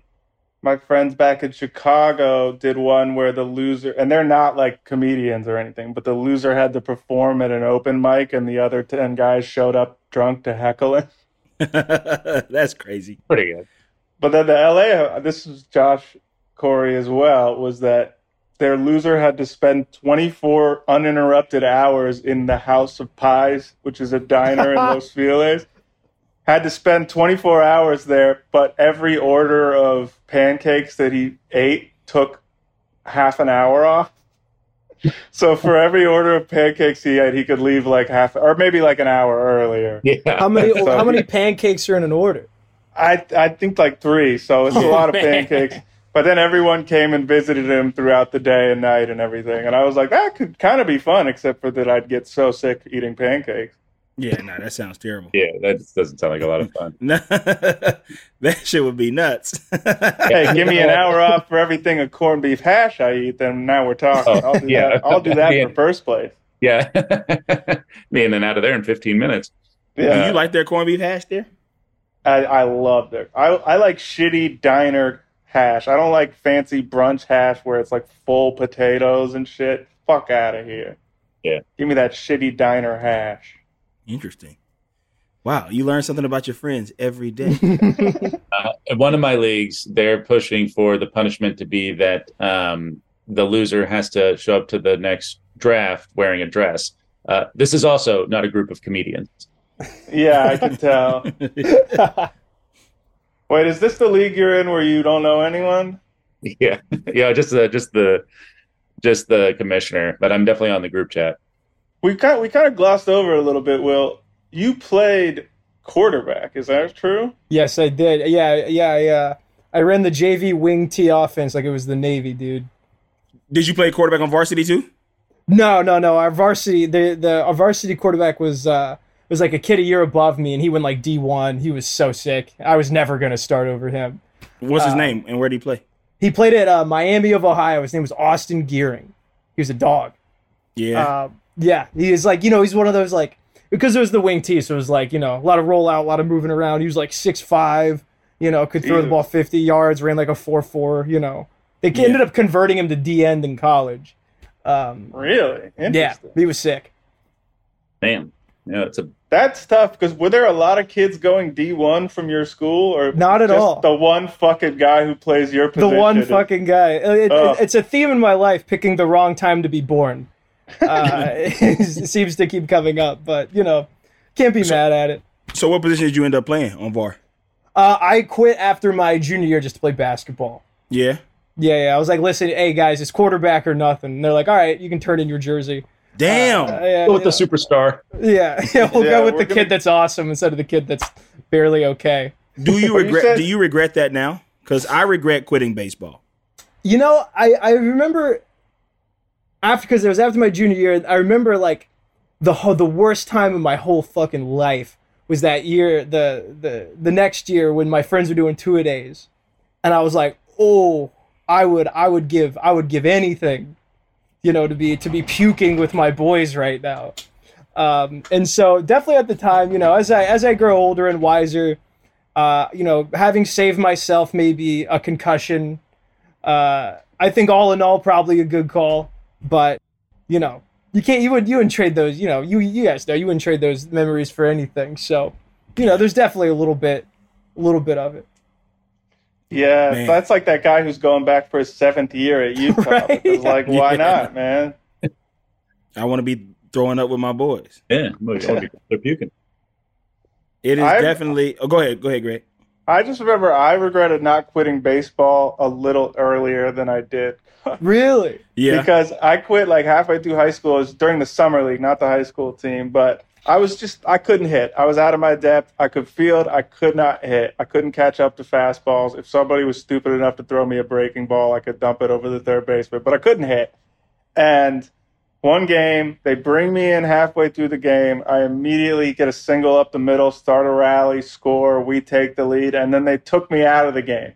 S2: my friends back in Chicago did one where the loser and they're not like comedians or anything, but the loser had to perform at an open mic and the other ten guys showed up drunk to heckle him.
S4: That's crazy.
S3: Pretty good.
S2: But then the LA this is Josh Corey as well, was that their loser had to spend 24 uninterrupted hours in the House of Pies, which is a diner in Los Feliz. Had to spend 24 hours there, but every order of pancakes that he ate took half an hour off. So for every order of pancakes he ate, he could leave like half, or maybe like an hour earlier.
S3: Yeah.
S5: How many
S2: So-
S5: how many pancakes are in an order?
S2: I I think like three, so it's a
S5: Oh,
S2: lot of pancakes. But then everyone came and visited him throughout the day and night and everything, and I was like, that could kind of be fun, except for that I'd get so sick eating pancakes.
S4: Yeah, no, that sounds terrible.
S3: Yeah, that just doesn't sound like a lot of fun.
S4: that shit would be nuts.
S2: hey, give me an hour off for everything a corned beef hash I eat, then now we're talking.
S3: Oh,
S2: I'll do
S3: yeah.
S2: that. I'll do that
S3: Yeah.
S2: for first place.
S3: Yeah, me in and out of there in 15 minutes.
S4: Do you like their corned beef hash there?
S2: I, I love their. I I like shitty diner hash. I don't like fancy brunch hash where it's like full potatoes and shit. Fuck out of here.
S3: Yeah.
S2: Give me that shitty diner hash.
S4: Interesting. Wow, you learn something about your friends every day.
S3: Uh, in one of my leagues, they're pushing for the punishment to be that um, the loser has to show up to the next draft wearing a dress. Uh, this is also not a group of comedians.
S2: Yeah, I can tell. Wait, is this the league you're in where you don't know anyone?
S3: Yeah, yeah, just the just the just the commissioner, but I'm definitely on the group chat.
S2: We kind we kind of glossed over a little bit. Will you played quarterback? Is that true?
S5: Yes, I did. Yeah, yeah, yeah. I ran the JV wing T offense like it was the Navy, dude.
S4: Did you play quarterback on varsity too?
S5: No, no, no. Our varsity, the the our varsity quarterback was uh was like a kid a year above me, and he went like D one. He was so sick. I was never gonna start over him.
S4: What's his
S5: Uh,
S4: name and where did he play?
S5: He played at uh, Miami of Ohio. His name was Austin Gearing. He was a dog.
S4: Yeah.
S5: Uh, yeah. He is like you know he's one of those like because it was the wing T, so it was like you know a lot of rollout, a lot of moving around. He was like six five, you know, could throw the ball fifty yards, ran like a four four. You know, they ended up converting him to D end in college. Um,
S2: Really?
S5: yeah, he was sick.
S3: Damn. Yeah, it's a
S2: That's tough because were there a lot of kids going D1 from your school or
S5: Not at
S2: just
S5: all.
S2: The one fucking guy who plays your
S5: The one fucking guy. It- it- it's a theme in my life, picking the wrong time to be born. Uh, it seems to keep coming up, but you know, can't be mad at it.
S4: So what position did you end up playing on VAR?
S5: Uh, I quit after my junior year just to play basketball.
S4: Yeah.
S5: Yeah, yeah. I was like, listen, hey guys, it's quarterback or nothing. And they're like, all right, you can turn in your jersey.
S4: Damn.
S5: Uh, yeah,
S3: go with
S5: yeah.
S3: the superstar.
S5: Yeah, yeah. We'll
S2: Yeah,
S5: go with the
S2: gonna-
S5: kid that's awesome instead of the kid that's barely okay.
S4: do you
S2: Well, you
S4: regret
S2: said-
S4: do you regret that now? Because I regret quitting baseball.
S5: You know, I I remember after because it was after my junior year. I remember like the the worst time of my whole fucking life was that year. The the the next year when my friends were doing two a days, and I was like, oh, I would I would give I would give anything, you know, to be to be puking with my boys right now. Um, and so definitely at the time, you know, as I as I grow older and wiser, uh, you know, having saved myself maybe a concussion, uh, I think all in all probably a good call. But you know, you can't you would you wouldn't trade those. You know, you you guys know you wouldn't trade those memories for anything. So, you know, there's definitely a little bit, a little bit of it.
S2: Yeah,
S4: Man.
S2: that's like that guy who's going back for his seventh year at Utah.
S5: Right?
S2: It's like, why
S4: Yeah.
S2: not, man?
S4: I want to be throwing up with my boys.
S3: Yeah, they're puking.
S4: It is
S2: I'm-
S4: definitely. Oh, go ahead. Go ahead, Greg.
S2: I just remember I regretted not quitting baseball a little earlier than I did.
S5: Really?
S4: Yeah.
S2: because I quit like halfway through high school. It was during the summer league, not the high school team. But I was just I couldn't hit. I was out of my depth. I could field. I could not hit. I couldn't catch up to fastballs. If somebody was stupid enough to throw me a breaking ball, I could dump it over the third baseman. But I couldn't hit. And one game, they bring me in halfway through the game. I immediately get a single up the middle, start a rally, score. We take the lead, and then they took me out of the game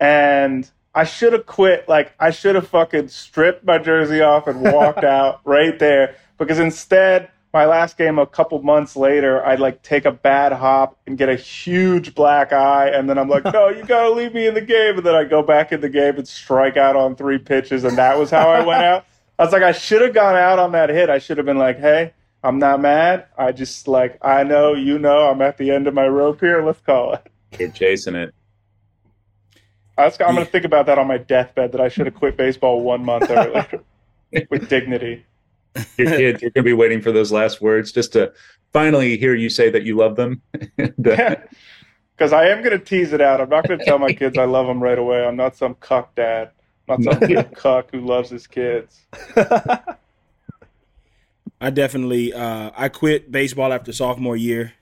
S2: and I should have quit. Like I should have fucking stripped my jersey off and walked out right there. Because instead, my last game a couple months later, I'd like take a bad hop and get a huge black eye, and then I'm like, no, you gotta leave me in the game. And then I go back in the game and strike out on three pitches, and that was how I went out. I was like, I should have gone out on that hit. I should have been like, hey. I'm not mad. I just like I know you know I'm at the end of my rope here. Let's call it.
S3: They're chasing it.
S2: I was, I'm going to think about that on my deathbed that I should have quit baseball one month earlier with dignity.
S3: Your kids, you're going to be waiting for those last words just to finally hear you say that you love them. And,
S2: Because I am going to tease it out. I'm not going to tell my kids I love them right away. I'm not some cuck dad. I'm not some little cuck who loves his kids.
S4: I definitely. Uh, I quit baseball after sophomore year,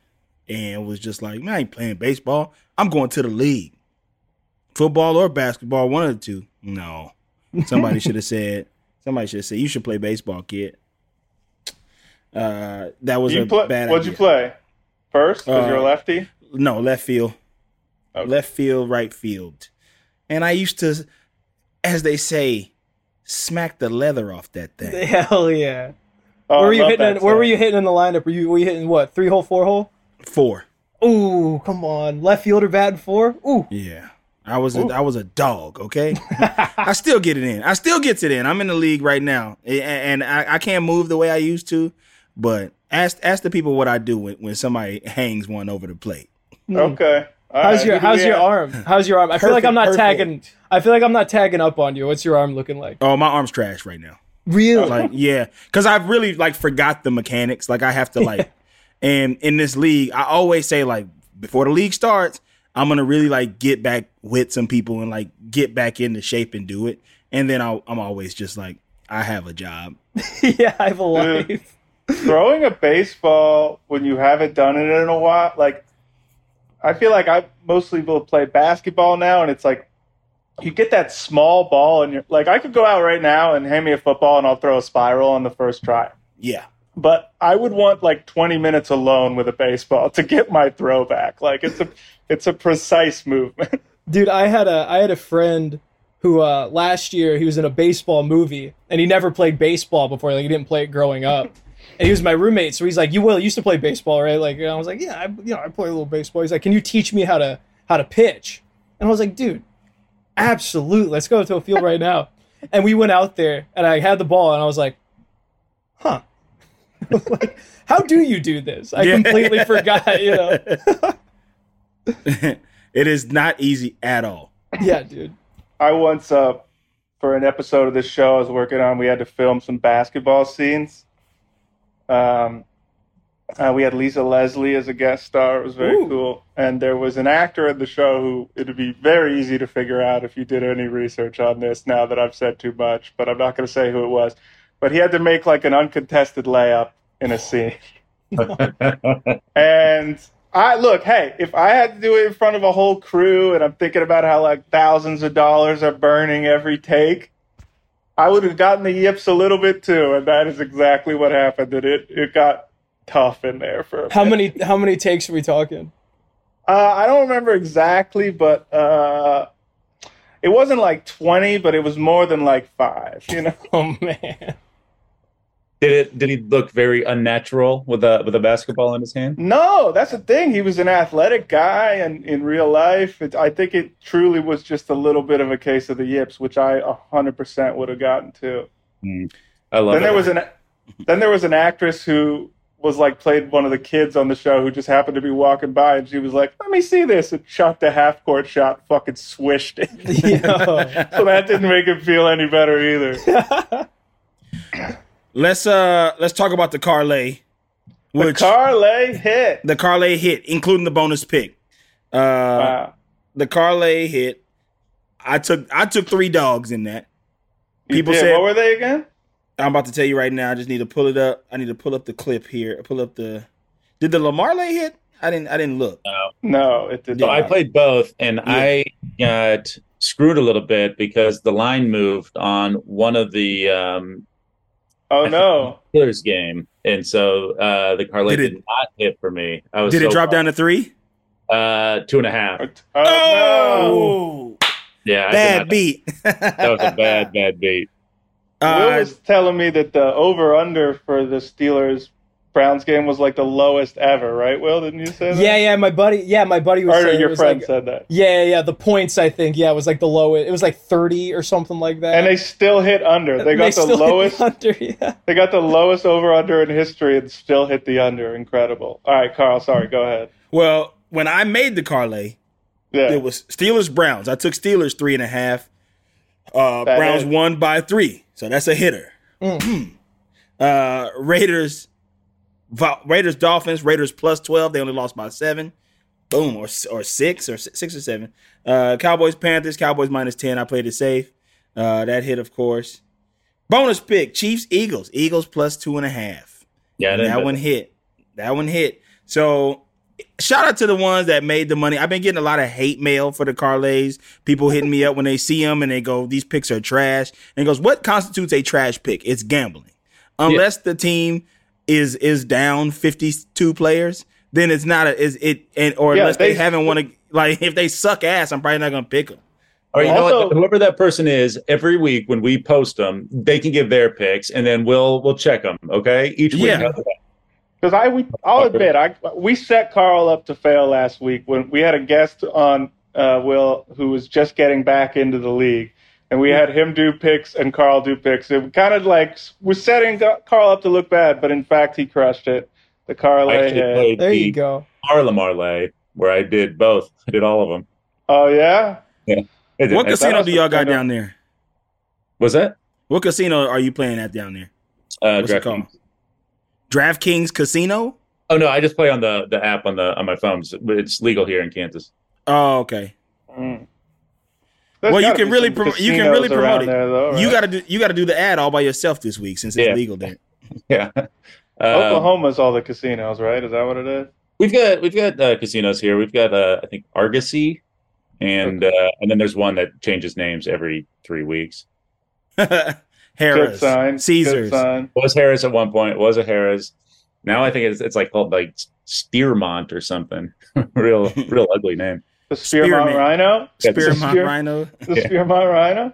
S4: and was just like, man, I ain't playing baseball. I'm going to the league, football or basketball, one of the two. No, somebody should have said. Somebody should have said you should play baseball, kid. Uh, that was
S2: You
S4: a
S2: play,
S4: bad.
S2: what'd
S4: idea.
S2: you play? First? Because you're a
S4: Uh,
S2: lefty?
S4: No, left field.
S2: Okay.
S4: Left field, right field. And I used to, as they say, smack the leather off that thing.
S5: Hell yeah.
S2: Oh,
S5: where were you hitting?
S2: that
S5: In, where were you hitting in the lineup? Were you were you hitting what? Three hole, four hole?
S4: Four.
S5: Ooh, come on, left fielder batting four. Ooh,
S4: Yeah. I was a, I was a dog, okay? I still get it in. I still get it in. I'm in the league right now. And I, I can't move the way I used to, but ask ask the people what I do when, when somebody hangs one over the plate. Hmm.
S2: Okay. All
S5: how's
S2: right,
S5: your how's
S2: we
S5: your arm? How's your arm? I feel like I'm not
S4: Perfect,
S5: tagging. I feel like I'm not tagging up on you. What's your arm looking like?
S4: Oh, my arm's trash right now.
S5: Really?
S4: Like, yeah, because I've really like forgot the mechanics. Like, I have to like, and in this league, I always say like before the league starts, I'm gonna really like get back with some people and like get back into shape and do it. And then I'll, I'm always just like, I have a job.
S5: yeah, I have a life.
S2: throwing a baseball when you haven't done it in a while like i feel like i mostly will play basketball now and it's like you get that small ball and you're like i could go out right now and hand me a football and i'll throw a spiral on the first try
S4: Yeah.
S2: but i would want like 20 minutes alone with a baseball to get my throw back like it's a it's a precise movement
S5: Dude, I had a I had a friend who uh last year he was in a baseball movie and he never played baseball before. Like he didn't play it growing up. and he was my roommate. So he's like, "You will used to play baseball, right?" Like, and I was like, "Yeah, I, you know, I play a little baseball." He's like, "Can you teach me how to how to pitch?" And I was like, "Dude, absolutely. Let's go to a field right now." And we went out there, and I had the ball, and I was like, "Huh." like, how do you do this? I
S4: Yeah.
S5: completely forgot. You know?
S4: it is not easy at all.
S5: yeah, dude.
S2: I once, uh, for an episode of this show I was working on, we had to film some basketball scenes. Um, uh, we had Lisa Leslie as a guest star. It was very
S5: Ooh.
S2: cool. And there was an actor in the show who it'd be very easy to figure out if you did any research on this now that I've said too much, but I'm not going to say who it was. But he had to make like an uncontested layup in a scene. And I look, hey, if I had to do it in front of a whole crew and I'm thinking about how like thousands of dollars are burning every take, I would have gotten the yips a little bit too, and that is exactly what happened. And it it got tough in there for a
S5: How
S2: bit.
S5: many how many takes are we talking?
S2: Uh, I don't remember exactly, but uh, it wasn't like twenty, but it was more than like five. You know.
S5: Oh man.
S3: Did it? Did he look very unnatural with a with a basketball in his hand?
S2: No, that's the thing. He was an athletic guy, and in real life, it, I think it truly was just a little bit of a case of the yips, which I hundred percent would have gotten to. Hmm.
S3: I love
S2: Then
S3: it.
S2: there was an, then there was an actress who was like played one of the kids on the show who just happened to be walking by, and she was like, "Let me see this," and shot the half court shot, fucking swished it. So that didn't make him feel any better either.
S4: Let's uh let's talk about the Carlay.
S2: The
S4: Which
S2: Carlay hit.
S4: the Carlay hit, including the bonus pick. Uh
S2: Wow.
S4: the Carlay hit. I took I took three dogs in that. People
S2: did.
S4: said
S2: what were they again?
S4: I'm about to tell you right now. I just need to pull it up. I need to pull up the clip here. Pull up the. Did the Lamar lay hit? I didn't. I didn't look.
S2: No, no, it did
S3: So
S2: not.
S3: I played both, and I got screwed a little bit because the line moved on one of the um,
S2: Oh no.
S3: Steelers game, and so uh, the parlay
S4: Did
S3: did,
S4: it-
S3: not hit for me. I was
S4: Did it
S3: so
S4: drop down to three?
S3: Uh, two and a half.
S2: Oh,
S4: Oh,
S3: Yeah,
S4: bad
S3: not-
S4: beat.
S3: That was a bad, bad beat.
S2: no.
S4: Uh,
S2: Will was telling me that the over under for the Steelers Browns game was like the lowest ever, right? Will, didn't you say that?
S5: Yeah, yeah, my buddy. Yeah, my buddy was
S2: Or
S5: saying it
S2: your
S5: was
S2: friend
S5: like,
S2: said that.
S5: Yeah, yeah, yeah. The points, I think, yeah, it was like the lowest. It was like thirty or something like that.
S2: And they still hit under. They got the
S5: still hit
S2: lowest.
S5: under. Yeah.
S2: They got the lowest over under in history and still hit the under. Incredible. All right, Carl. Sorry. Go ahead.
S4: well, when I made the Carlay,
S2: Yeah.
S4: it was Steelers Browns. I took Steelers three and a half. Uh, Browns
S2: is-
S4: won by three, so that's a hitter. uh, Raiders, Vo- Raiders Dolphins. Raiders plus twelve. They only lost by seven. Boom, or or six or six or seven. Uh, Cowboys Panthers. Cowboys minus ten. I played it safe. Uh, that hit, of course. Bonus pick: Chiefs Eagles. Eagles plus two and a half.
S3: Yeah, didn't
S4: that one hit. That one hit. So shout out to the ones that made the money. I've been getting a lot of hate mail for the parlays. People hitting me up when they see them and they go, "These picks are trash." And goes, "What constitutes a trash pick? It's gambling. Unless the team is is down fifty two players, then it's not a is it and or
S2: Yeah,
S4: unless they,
S2: they-
S4: haven't won a like if they suck ass, I'm probably not gonna pick them.
S3: Or you know what? Whoever that person is, every week when we post them, they can give their picks, and then we'll we'll check them. Okay, each week.
S4: Yeah.
S2: Because I, we, I'll admit, I we set Carl up to fail last week when we had a guest on uh, Will who was just getting back into the league, and we had him do picks and Carl do picks. It kind of like we're setting Carl up to look bad, but in fact he crushed it. The Carl
S3: I actually
S2: hit.
S5: There
S3: the
S5: you go.
S3: Harlem Marley, where I did both. Did all of them.
S2: Oh yeah,
S3: I did-
S4: What casino do y'all got down there?
S3: was that?
S4: What casino are you playing at down there?
S3: Uh,
S4: What's it
S3: DraftKings.
S4: called? DraftKings Casino.
S3: Oh no, I just play on the the app on the on my phone. It's legal here in Kansas.
S4: Oh, okay.
S2: Mm. There's
S4: well, you can really
S2: some
S4: promote. You can really promote it.
S2: There, though,
S4: You got to do. You got to do the ad all by yourself this week since it's
S3: Yeah.
S4: legal there.
S3: Yeah. Um,
S2: Oklahoma's all the casinos, right? Is that what it is?
S3: We've got we've got uh, casinos here. We've got uh, I think Argosy, and uh, and then there's one that changes names every three weeks.
S2: Good sign.
S4: Harrah's,
S2: Good
S4: Caesars.
S2: sign.
S3: was Harrah's at one point. Was a Harrah's. Now I think it's it's like called like Steermont or something. real real ugly name.
S2: The Spearmont
S4: Spearmint.
S2: Rhino.
S3: Yeah, this
S4: Spearmont
S2: Spear-
S4: Rhino.
S2: The
S3: Yeah.
S2: Spearmont Rhino.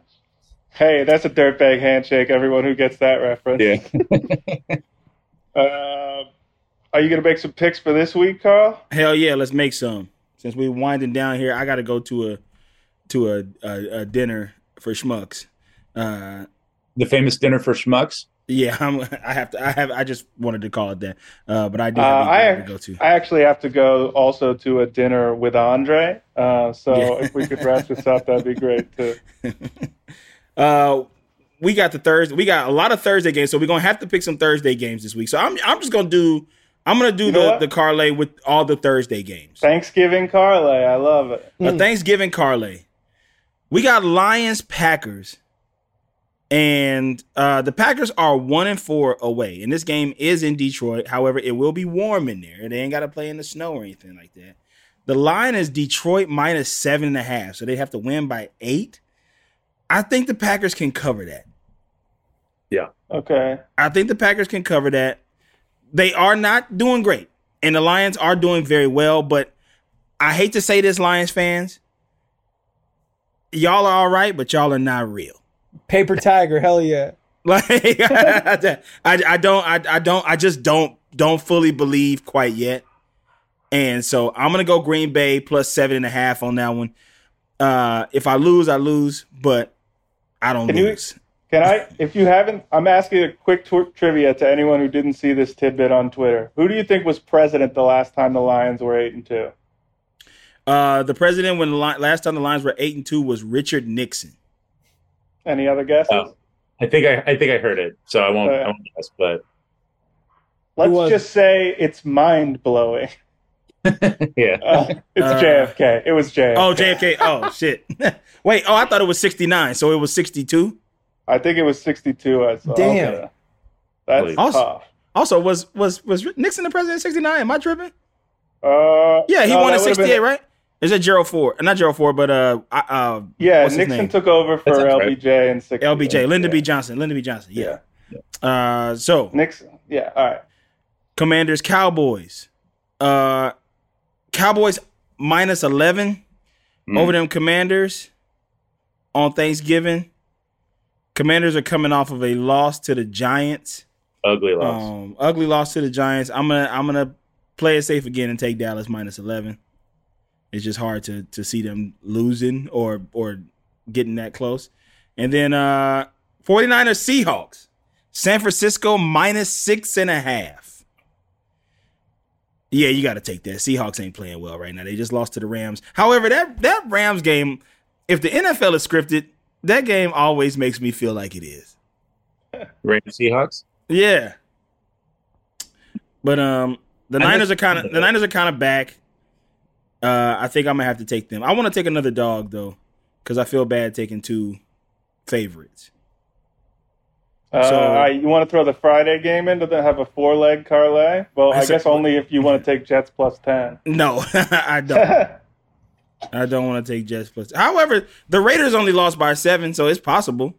S2: Hey, that's a dirtbag handshake. Everyone who gets that reference.
S3: Yeah.
S2: Uh, are you going to make some picks for this week, Carl?
S4: Hell yeah, let's make some. Since we're winding down here, I got to go to a to a, a, a dinner for schmucks. Uh,
S3: The famous dinner for schmucks.
S4: Yeah, I'm, I have to. I have. I just wanted to call it that, uh, but I do
S2: Uh,
S4: have
S2: I,
S4: a dinner to go to.
S2: I actually have to go also to a dinner with Andre. Uh, so
S4: Yeah.
S2: if we could wrap this up, that'd be great too.
S4: Uh, we got the Thursday. We got a lot of Thursday games, so we're gonna have to pick some Thursday games this week. So I'm I'm just gonna do. I'm gonna do
S2: You
S4: the the parlay with all the Thursday games.
S2: Thanksgiving parlay, I love it.
S4: A Thanksgiving parlay. We got Lions Packers, and uh, the Packers are one and four away, and this game is in Detroit. However, it will be warm in there. They ain't got to play in the snow or anything like that. The line is Detroit minus seven and a half, so they have to win by eight. I think the Packers can cover that. Yeah.
S2: Okay.
S4: I think the Packers can cover that. They are not doing great, and the Lions are doing very well. But I hate to say this, Lions fans, y'all are all right, but y'all are not real.
S5: Paper tiger, hell yeah.
S4: Like I, I don't, I, I don't, I just don't, don't fully believe quite yet. And so I'm gonna go Green Bay plus seven and a half on that one. Uh, if I lose, I lose, but I don't
S2: Can you-
S4: lose.
S2: Can I, if you haven't, I'm asking a quick tw- trivia to anyone who didn't see this tidbit on Twitter. Who do you think was president the last time the Lions were eight and two?
S4: Uh, the president when the last time the Lions were eight and two was Richard Nixon.
S2: Any other guesses?
S3: Oh. I think I, I think I heard it, so I won't,
S2: Uh,
S3: I won't guess. But
S2: Let's
S5: was-
S2: just say it's mind blowing.
S3: yeah,
S2: Uh, it's
S4: Uh,
S2: JFK. It was JFK.
S4: Oh, JFK. Oh, shit. Wait. Oh, I thought it was 69. So it was 62.
S2: I think it was 62. I saw.
S5: Damn.
S2: Okay. That's
S4: Also-
S2: tough.
S4: Also, was was was Nixon the president in 69? Am I tripping?
S2: Uh,
S4: Yeah, he
S2: no,
S4: won in 68, right? Is it Gerald Ford? Not Gerald Ford, but uh, I- uh,
S2: Yeah,
S4: what's his
S2: Nixon
S4: name?
S2: took over for
S3: That sounds right.
S2: LBJ in 60.
S4: LBJ, Lyndon B. Johnson, Lyndon B. Johnson. Yeah. Uh, so
S2: Nixon. Yeah, all right.
S4: Commanders, Cowboys. Uh, Cowboys minus 11
S3: Mm.
S4: over them Commanders on Thanksgiving. Commanders are coming off of a loss to the Giants.
S3: ugly loss.
S4: Um, ugly loss to the Giants. I'm gonna I'm gonna play it safe again and take Dallas minus eleven. It's just hard to to see them losing or or getting that close. And then uh 49ers Seahawks. San Francisco minus six and a half. Yeah, you got to take that. Seahawks ain't playing well right now. They just lost to the Rams. However, that that Rams game, if the NFL is scripted, that game always makes me feel like it is.
S3: Rams Seahawks.
S4: Yeah. But um the
S3: I
S4: Niners are kind of the Niners are kind of back. Uh I think I'm going to have to take them. I want to take another dog though cuz I feel bad taking two favorites.
S2: Uh,
S4: So-
S2: you want to throw the Friday game in to have a four leg parlay? Well, I
S4: a-
S2: guess only if you want to take Jets plus 10.
S4: No, I don't. I don't want to take Jets plus. However, the Raiders only lost by 7, so it's possible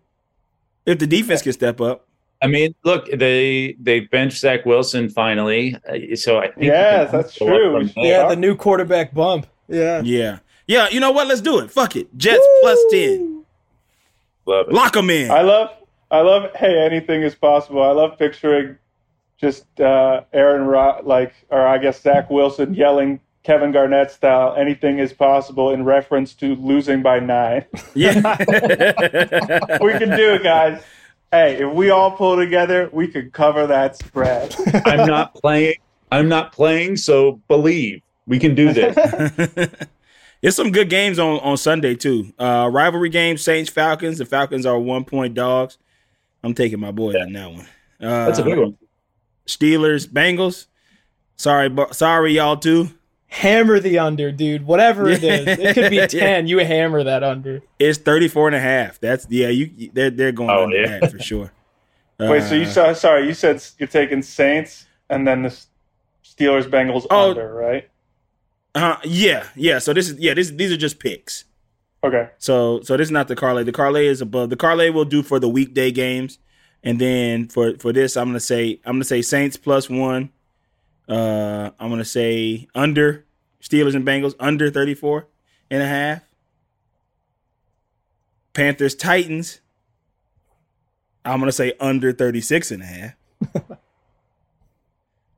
S4: if the defense can step up.
S3: I mean, look, they they benched Zach Wilson finally, uh, so I think you
S2: Yes, that's true.
S3: from
S2: We should-
S3: there.
S5: Yeah, the new quarterback bump. Yeah.
S4: Yeah. Yeah, you know what? Let's do it. Fuck it. Jets plus 10.
S3: Love it.
S4: Lock them in.
S2: I love, I love, hey, anything is possible. I love picturing just uh, Aaron, Rod- like, or I guess Zach Wilson yelling Kevin Garnett style, anything is possible in reference to losing by nine.
S4: yeah.
S2: we can do it, guys. Hey, if we all pull together, we could cover that spread.
S3: I'm not playing. I'm not playing. So believe we can do this.
S4: There's some good games on, on Sunday too. Uh, rivalry game, Saints Falcons. The Falcons are one point dogs. I'm taking my boy on that one. Uh,
S3: That's a big one.
S4: Steelers Bengals. Sorry, bu- sorry y'all too.
S5: Hammer the under, dude. Whatever it is. It could be 10. You hammer that under.
S4: It's 34 and a half. That's yeah, you they're they're going
S3: Oh,
S4: under
S3: yeah.
S4: that for sure.
S2: Wait, so you
S4: Uh,
S2: saw? Sorry, you said you're taking Saints and then the Steelers Bengals
S4: Oh.
S2: under, right?
S4: uh, yeah, yeah. So this is yeah, this these are just picks.
S2: Okay.
S4: So so this is not the parlay. The parlay is above. The parlay will do for the weekday games, and then for for this, I'm gonna say I'm gonna say Saints plus one. Uh, I'm gonna say under Steelers and Bengals under 34 and a half. Panthers Titans. I'm gonna say under 36 and a half.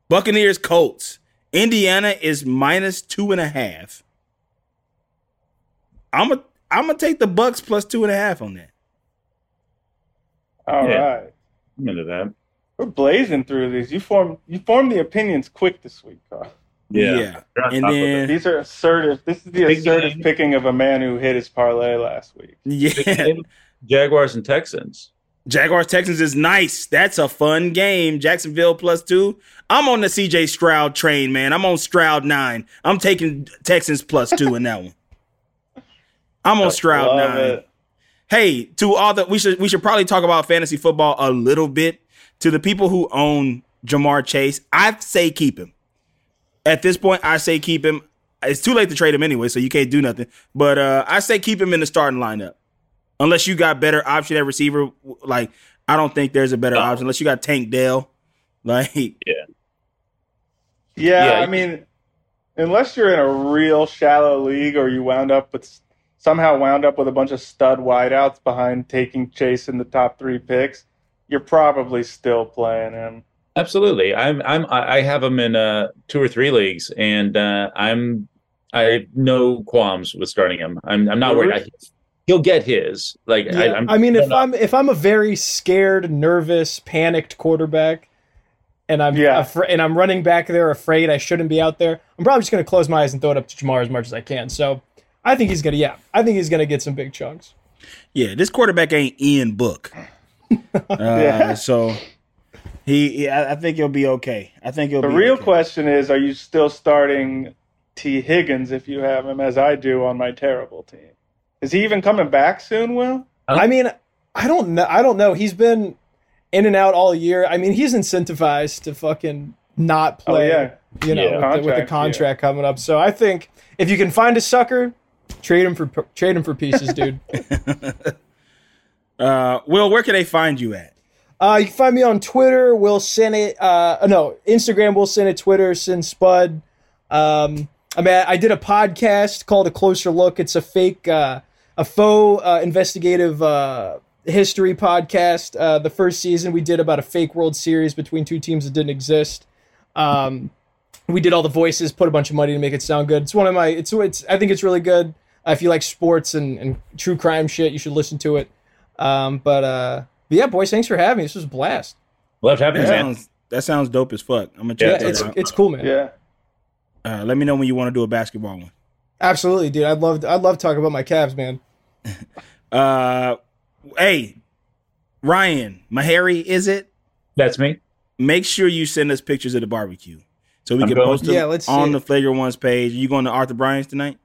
S4: Buccaneers Colts. Indiana is minus two and a half. I'm gonna I'm gonna take the Bucks plus two and a half on that.
S2: All right,
S3: Yeah. I'm into that.
S2: We're blazing through these. You form you formed the opinions quick this week, Carl.
S3: Yeah. They're
S4: And
S3: top of it.
S4: then
S2: These are assertive. This is the
S3: Big
S2: assertive
S3: game.
S2: picking of a man who hit his parlay last week.
S4: yeah,
S3: Jaguars and Texans.
S4: Jaguars Texans is nice. That's a fun game. Jacksonville plus two. I'm on the CJ Stroud train, man. I'm on Stroud nine. I'm taking Texans plus two in that one. I'm on Stroud
S2: Love
S4: nine.
S2: it.
S4: Hey, to all the we should we should probably talk about fantasy football a little bit. To the people who own Ja'Marr Chase, I say keep him. At this point, I say keep him. It's too late to trade him anyway, so you can't do nothing. But uh, I say keep him in the starting lineup. Unless you got better option at receiver, like I don't think there's a better
S3: No.
S4: option. Unless you got Tank Dell, like
S2: Yeah,
S3: Yeah,
S2: I mean, unless you're in a real shallow league or you wound up with somehow wound up with a bunch of stud wideouts behind taking Chase in the top three picks, you're probably still playing him.
S3: Absolutely. I'm I'm I I have him in uh two or three leagues and uh I'm I have no qualms with starting him. I'm I'm not worried. I, he'll get his. Like I,
S5: Yeah.
S3: I'm
S5: I mean, if
S3: no, no.
S5: I'm if I'm a very scared, nervous, panicked quarterback, and I'm
S2: Yeah.
S5: afra- and I'm running back there, afraid I shouldn't be out there, I'm probably just going to close my eyes and throw it up to Ja'Marr as much as I can. So I think he's gonna, yeah, I think he's gonna get some big chunks.
S4: yeah, this quarterback ain't Ian Book. Uh,
S2: Yeah.
S4: So he, he- I I think he'll be okay. I think he'll
S2: The
S4: be
S2: real
S4: okay.
S2: question is, are you still starting Tee Higgins if you have him as I do on my terrible team? Is he even coming back soon, Will?
S5: I mean, I don't know. I don't know. He's been in and out all year. I mean, he's incentivized to fucking not
S2: Oh,
S5: play.
S2: yeah.
S5: You know,
S3: Yeah.
S5: with, the, with the
S2: Contract,
S5: contract coming up. So I think if you can find a sucker, trade him for trade him for pieces, dude.
S4: Uh, Will, where can they find you at?
S5: Uh, you can find me on Twitter. Will Sennett. Uh, no, Instagram. Will Sennett. Twitter. Sin Spud. Um, I mean, I did a podcast called A Closer Look. It's a fake, uh, a faux uh, investigative uh, history podcast. Uh, the first season we did about a fake World Series between two teams that didn't exist. Um, we did all the voices, put a bunch of money to make it sound good. It's one of my. It's it's. I think it's really good. Uh, if you like sports and, and true crime shit, you should listen to it. Um, but uh, but yeah, boys, thanks for having me. This was a blast.
S3: Love having
S4: That
S3: you, man.
S4: sounds that sounds dope as fuck. I'm gonna
S5: Yeah,
S4: check that
S5: it's
S4: out.
S5: it's cool, man.
S2: Yeah.
S4: Uh, let me know when you want to do a basketball one.
S5: Absolutely, dude. I'd love I'd love talking about my Cavs, man.
S4: Uh, hey, Ryan Mahari, is it?
S3: That's me.
S4: Make sure you send us pictures of the barbecue so we
S3: I'm
S4: can
S3: going-
S4: post them
S5: Yeah, let's see
S4: on
S5: it.
S4: the Flagrant Ones page. You going to Arthur Bryant's tonight?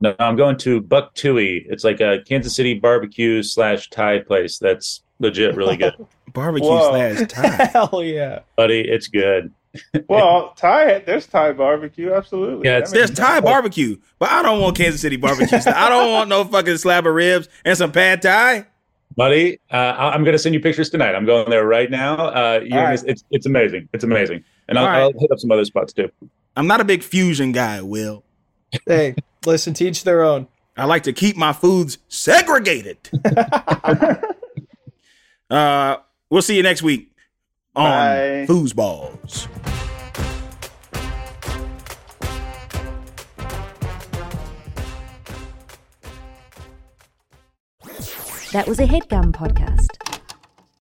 S3: No, I'm going to Buck Tui. It's like a Kansas City barbecue slash Thai place. That's legit really good,
S4: Barbecue
S2: Whoa.
S4: slash Thai.
S5: Hell yeah.
S3: buddy. It's good.
S2: Well, Thai, there's Thai barbecue, absolutely.
S3: Yeah, it's-
S4: There's
S2: makes
S4: Thai barbecue, but I don't want Kansas City barbecue. I don't want no fucking slab of ribs and some pad Thai.
S3: buddy. Uh, I- I'm going to send you pictures tonight. I'm going there right now. Uh, you're
S4: right.
S3: It's it's amazing. It's amazing, and I'll,
S4: All right.
S3: I'll hit up some other spots too.
S4: I'm not a big fusion guy, Will.
S5: Hey, listen, teach their own.
S4: I like to keep my foods segregated. Uh, we'll see you next week on
S2: Bye.
S4: Foosballs.
S9: That was a headgum podcast.